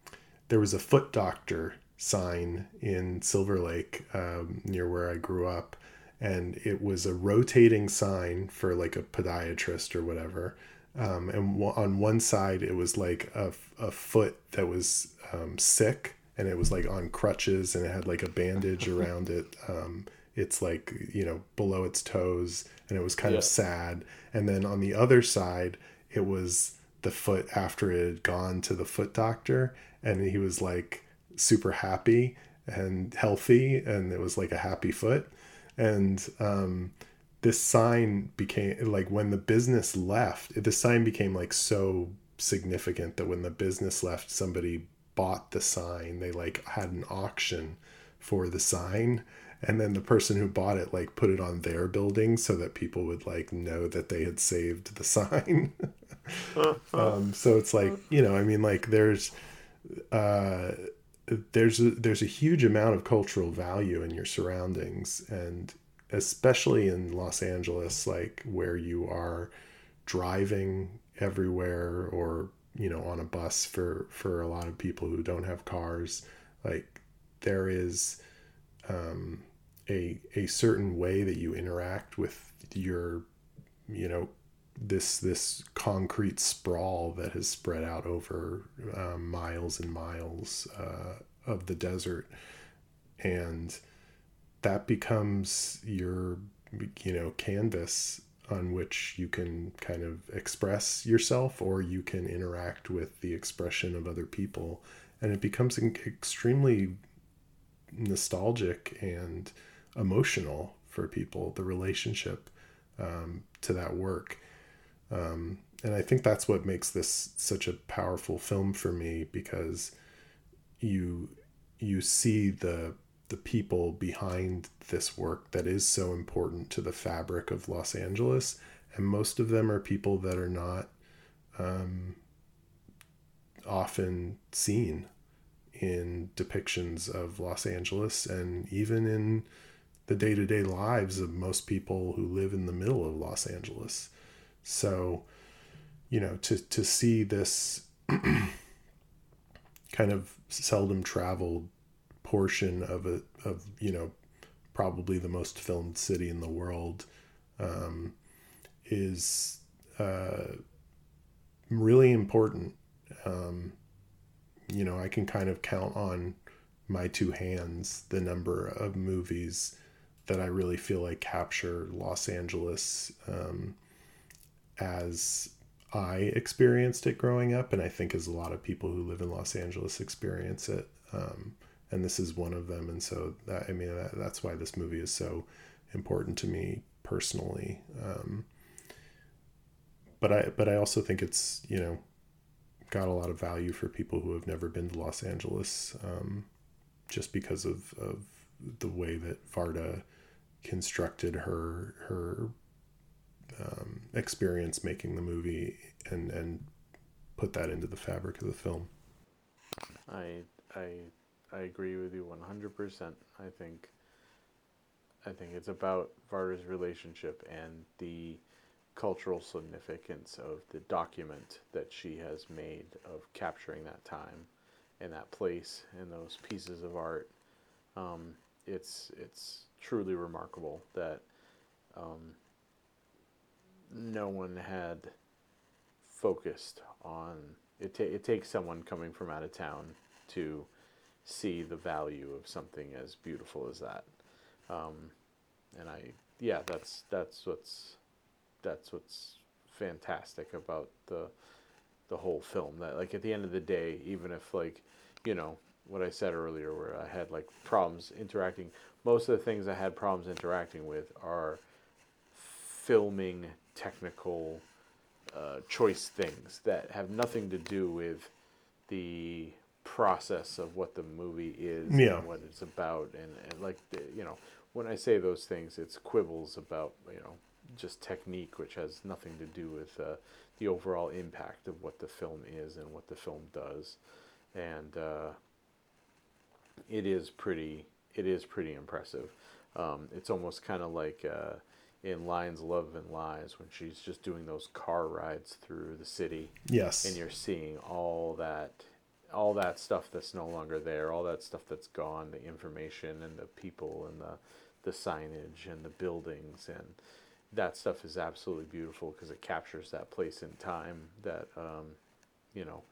there was a foot doctor sign in Silver Lake um, near where I grew up and it was a rotating sign for like a podiatrist or whatever. Um, and w- on one side it was like a, a foot that was um, sick and it was like on crutches and it had like a bandage around it. Um, it's like you know below its toes and it was kind Yeah. of sad. And then on the other side it was the foot after it had gone to the foot doctor and he was like super happy and healthy and it was like a happy foot. And um this sign became like when the business left the sign became like so significant that when the business left somebody bought the sign. They like had an auction for the sign. And then the person who bought it like put it on their building so that people would like know that they had saved the sign. Um, so it's like you know i mean like there's uh there's a, there's a huge amount of cultural value in your surroundings. And especially in Los Angeles like where you are driving everywhere or you know on a bus for for a lot of people who don't have cars like there is um, a a certain way that you interact with your you know this this concrete sprawl that has spread out over um, miles and miles uh, of the desert. And that becomes your you know canvas on which you can kind of express yourself or you can interact with the expression of other people. And it becomes extremely nostalgic and emotional for people the relationship um, to that work. Um, and i think that's what makes this such a powerful film for me because you you see the the people behind this work that is so important to the fabric of Los Angeles. And most of them are people that are not um, often seen in depictions of Los Angeles and even in the day to day lives of most people who live in the middle of Los Angeles. So, you know, to, to see this kind of seldom traveled portion of a of you know probably the most filmed city in the world um, is uh, really important. Um, you know, I can kind of count on my two hands the number of movies that I really feel like capture Los Angeles um, as I experienced it growing up, and I think as a lot of people who live in Los Angeles experience it. Um, and this is one of them. And so that, I mean, that, that's why this movie is so important to me personally. Um, but I, but I also think it's, you know, got a lot of value for people who have never been to Los Angeles, um, just because of, of the way that Varda constructed her, her, um, experience making the movie and, and put that into the fabric of the film. I, I I agree with you 100%. I think I think it's about Varda's relationship and the cultural significance of the document that she has made of capturing that time and that place and those pieces of art. Um, it's it's truly remarkable that um, no one had focused on it. It takes someone coming from out of town to see the value of something as beautiful as that. Um, and I, yeah, that's that's what's that's what's fantastic about the the whole film. That like at the end of the day, even if like you know what I said earlier, where I had like problems interacting, most of the things I had problems interacting with are filming technical uh, choice things that have nothing to do with the process of what the movie is yeah. and what it's about and, and like the, you know when i say those things it's quibbles about you know just technique which has nothing to do with uh, the overall impact of what the film is and what the film does and uh, it is pretty it is pretty impressive um, it's almost kind of like uh, in Lions, Love and Lies when she's just doing those car rides through the city. Yes. And you're seeing all that all that stuff that's no longer there, all that stuff that's gone, the information and the people and the the signage and the buildings and that stuff is absolutely beautiful because it captures that place in time that um, you know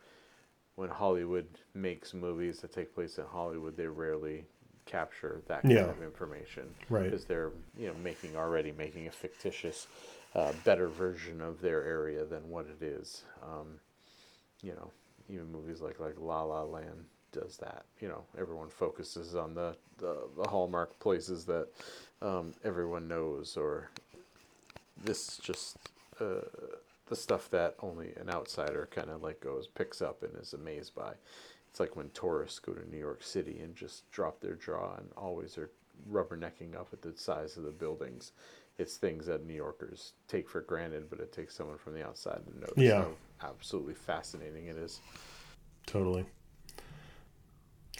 when Hollywood makes movies that take place in Hollywood, they rarely capture that kind yeah. of information, right? Because they're you know making already making a fictitious, uh, better version of their area than what it is. Um, you know, even movies like like La La Land does that. You know, everyone focuses on the the, the hallmark places that um, everyone knows, or this just uh, the stuff that only an outsider kind of like goes picks up and is amazed by. It's like when tourists go to New York City and just drop their jaw and always are rubbernecking up at the size of the buildings. It's things that New Yorkers take for granted, but it takes someone from the outside to notice yeah. how absolutely fascinating it is. Totally.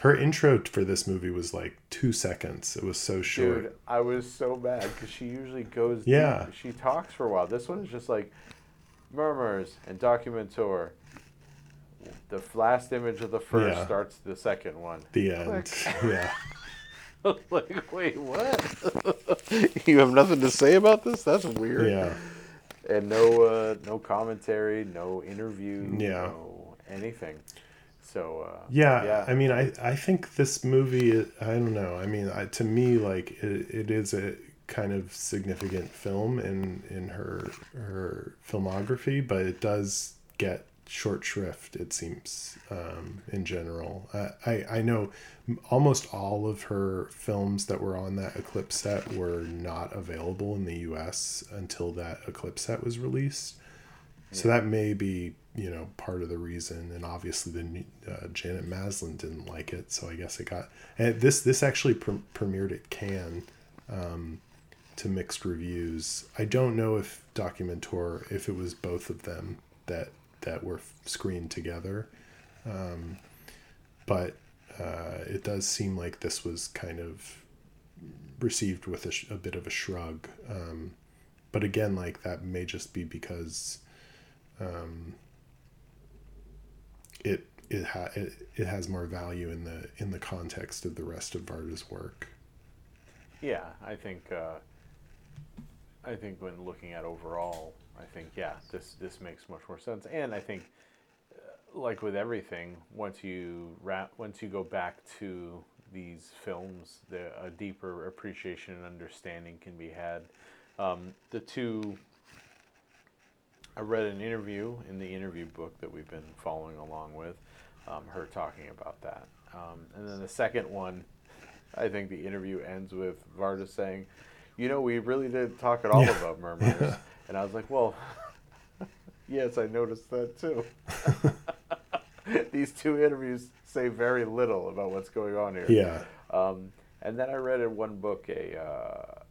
Her intro for this movie was like two seconds. It was so short. Dude, I was so mad because she usually goes. Yeah. deep. She talks for a while. This one is just like Mur Murs and Documenteur. The last image of the first Yeah. starts the second one. The end. yeah. like, wait, what? you have nothing to say about this? That's weird. Yeah. And no, uh, no commentary, no interview, Yeah. no anything. So uh, Yeah, yeah. I mean, I I think this movie. I don't know. I mean, I, to me, like it, it is a kind of significant film in in her her filmography, but it does get short shrift. It seems um, in general. I, I I know almost all of her films that were on that Eclipse set were not available in the U.S. until that Eclipse set was released. So that may be, you know, part of the reason. And obviously, the uh, Janet Maslin didn't like it, so I guess it got. And this this actually pre- premiered at Cannes um, to mixed reviews. I don't know if Documenteur, if it was both of them that that were screened together, um, but uh, it does seem like this was kind of received with a, sh- a bit of a shrug. Um, but again, like that may just be because um, it it, ha- it it has more value in the in the context of the rest of Varda's work. Yeah, I think uh, I think when looking at overall, I think yeah, this this makes much more sense. And I think, uh, like with everything, once you wrap, once you go back to these films, the, a deeper appreciation and understanding can be had. Um, the two. I read an interview in the interview book that we've been following along with, um, her talking about that. Um, and then the second one, I think the interview ends with Varda saying, "You know, we really didn't talk at all Yeah. about Mur Murs," and I was like, "Well, yes, I noticed that too." These two interviews say very little about what's going on here. Yeah, Um, and then I read in one book a, uh,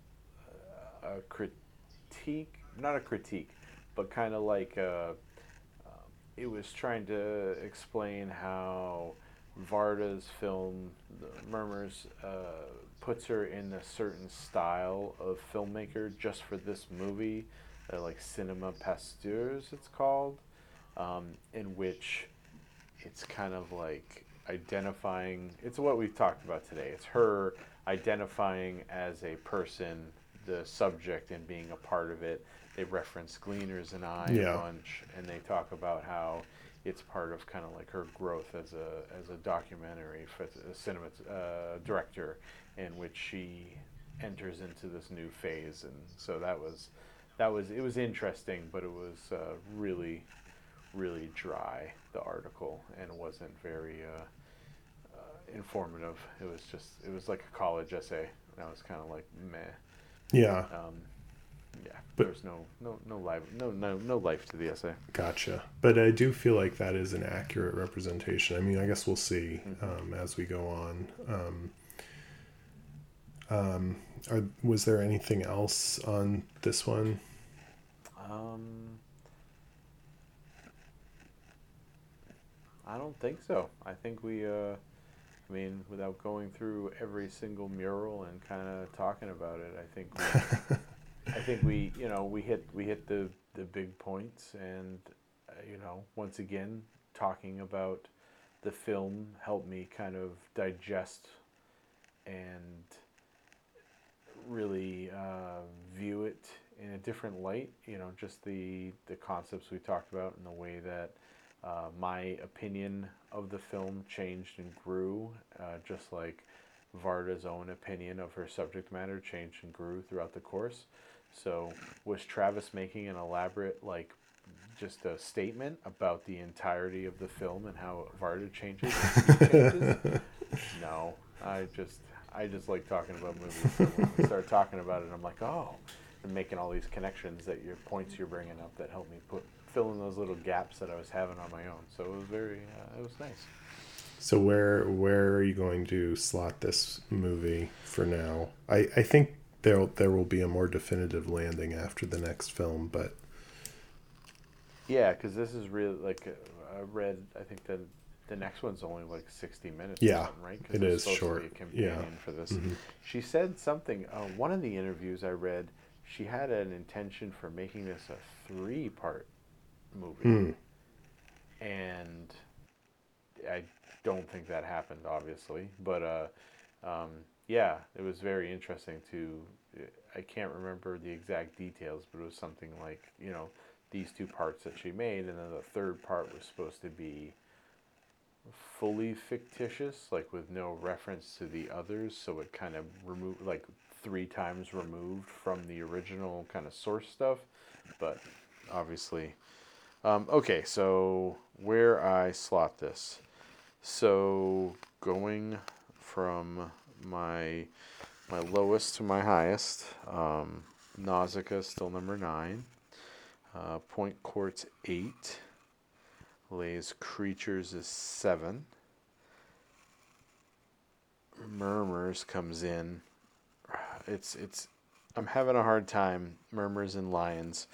a critique, not a critique, but kind of like uh um, it was trying to explain how Varda's film, The Mur Murs, uh, puts her in a certain style of filmmaker just for this movie, uh, like Cinema Pasteurs, it's called, um, in which it's kind of like identifying it's what we've talked about today. It's her identifying as a person the subject and being a part of it. They reference gleaners and i Yeah. a bunch and they talk about how it's part of kind of like her growth as a as a documentary a cinema uh, director in which she enters into this new phase. And so that was that was it was interesting but it was uh, really really dry the article and wasn't very uh, uh, informative. It was just it was like a college essay. And I was kind of like meh. yeah, Um, yeah, But- there's no no no life no no no life to the essay. gotcha. But I do feel like that is an accurate representation. I mean, I guess we'll see um, as we go on. Um, um, are, was there anything else on this one? Um, I don't think so. I think we, uh, I mean, without going through every single mural and kind of talking about it, I think we, I think we, you know, we hit we hit the the big points, and uh, you know, once again, talking about the film helped me kind of digest and really uh, view it in a different light. You know, just the the concepts we talked about and the way that uh, my opinion of the film changed and grew, uh, just like Varda's own opinion of her subject matter changed and grew throughout the course. So, was Travis making an elaborate, like, just a statement about the entirety of the film and how Varda changes? changes? no, I just I just like talking about movies. So when we start talking about it, I'm like, oh, and making all these connections that your points you're bringing up that help me put fill in those little gaps that I was having on my own. So it was very uh, it was nice. So where where are you going to slot this movie for now? I, I think there there will be a more definitive landing after the next film, but Yeah, because this is really like uh, I read. I think that the next one's only like 60 minutes Yeah, right it it's short. to be a companion Yeah. for this Mhm. she said something uh, one of the interviews i read she had an intention for making this a three part movie Mm. and I don't think that happened, obviously. But uh, um, yeah, it was very interesting to. I can't remember the exact details, but it was something like you know these two parts that she made, and then the third part was supposed to be fully fictitious, like with no reference to the others, so it kind of removed like three times removed from the original kind of source stuff, but obviously um, okay, so where I slot this. So going from my my lowest to my highest, um, Nausicaa still number nine. Uh, Pointe Courte's eight. Les Créatures is seven. Mur Murs comes in. It's it's. I'm having a hard time. Mur Murs and Lions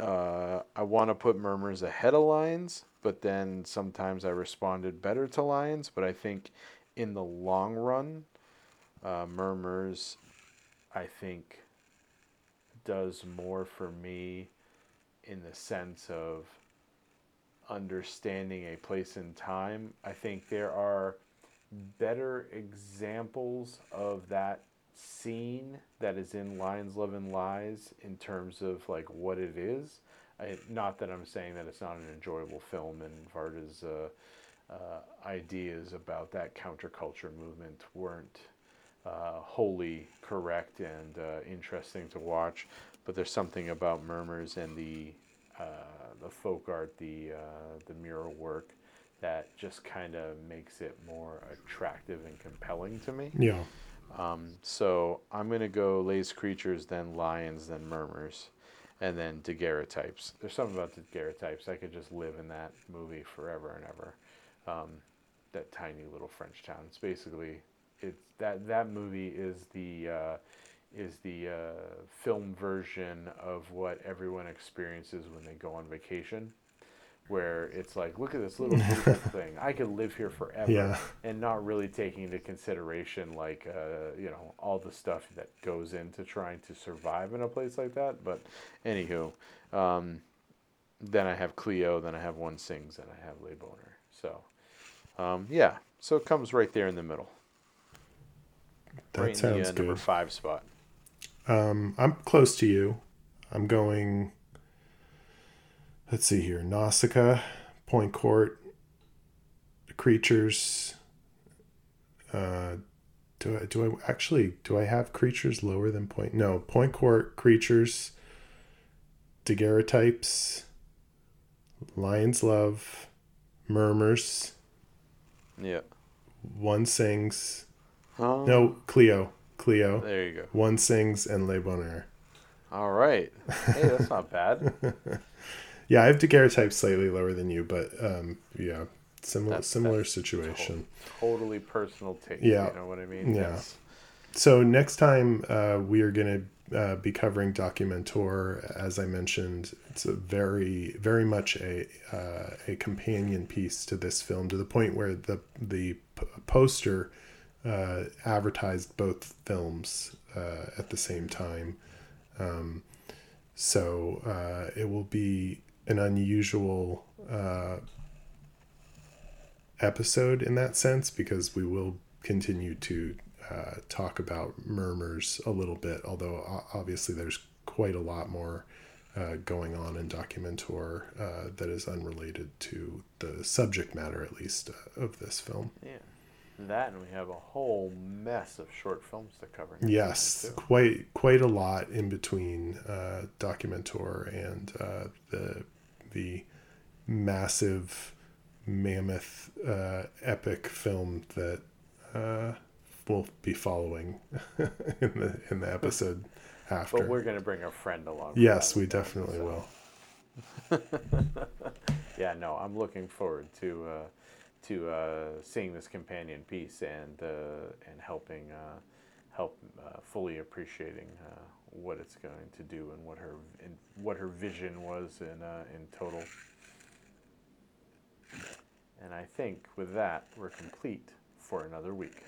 uh, I want to put Mur Murs ahead of lions, but then sometimes I responded better to lions. But I think in the long run, uh, Mur Murs, I think, does more for me in the sense of understanding a place in time. I think there are better examples of that scene that is in Lions Love and Lies in terms of like what it is. I, not that I'm saying that it's not an enjoyable film, and Varda's uh, uh, ideas about that counterculture movement weren't uh, wholly correct and uh, interesting to watch. But there's something about Mur Murs and the uh, the folk art, the uh, the mural work, that just kind of makes it more attractive and compelling to me. Yeah. Um, so I'm gonna go Les Créatures, then lions, then Mur Murs, and then daguerreotypes. There's something about daguerreotypes. I could just live in that movie forever and ever. Um, that tiny little French town. It's basically it's that that movie is the uh, is the uh, film version of what everyone experiences when they go on vacation. Where it's like, look at this little thing. I could live here forever Yeah. and not really taking into consideration like uh, you know all the stuff that goes into trying to survive in a place like that. But anywho, um, then I have Cleo, then I have One Sings, and I have Le Bonheur. So um, yeah, so it comes right there in the middle, That right sounds the uh, number five spot. Um, I'm close to you. I'm going. Let's see here: Nausicaa, Pointe Courte, Creatures. Uh, do I do I actually do I have creatures lower than Point? No, Pointe Courte, Creatures, Daguerreotypes, Lion's Love, Mur Murs, Yeah. One Sings. Oh, No, Cleo, Cleo. There you go. One Sings and Le Bonheur. All right. Hey, that's not bad. Yeah, I have daguerreotype slightly lower than you, but um, yeah, similar That's- similar that's situation. totally personal taste. Yeah. You know what I mean? Yeah. So next time uh, we are going to uh, be covering Documenteur. As I mentioned, it's a very very much a uh, a companion piece to this film to the point where the the p- poster uh, advertised both films uh, at the same time. Um, so uh, it will be an unusual uh, episode in that sense because we will continue to uh, talk about Mur Murs a little bit, although obviously there's quite a lot more uh, going on in Documenteur uh, that is unrelated to the subject matter, at least, uh, of this film. Yeah. That and we have a whole mess of short films to cover. Yes, quite quite a lot in between uh, Documenteur and uh, the the massive mammoth uh, epic film that uh, we'll be following in the in the episode after. But we're gonna bring a friend along. yes, we definitely so- will. Yeah, no, I'm looking forward to uh, to uh, seeing this companion piece and uh, and helping uh, help uh, fully appreciating uh, what it's going to do and what her and what her vision was in uh, in total. And I think with that we're complete for another week.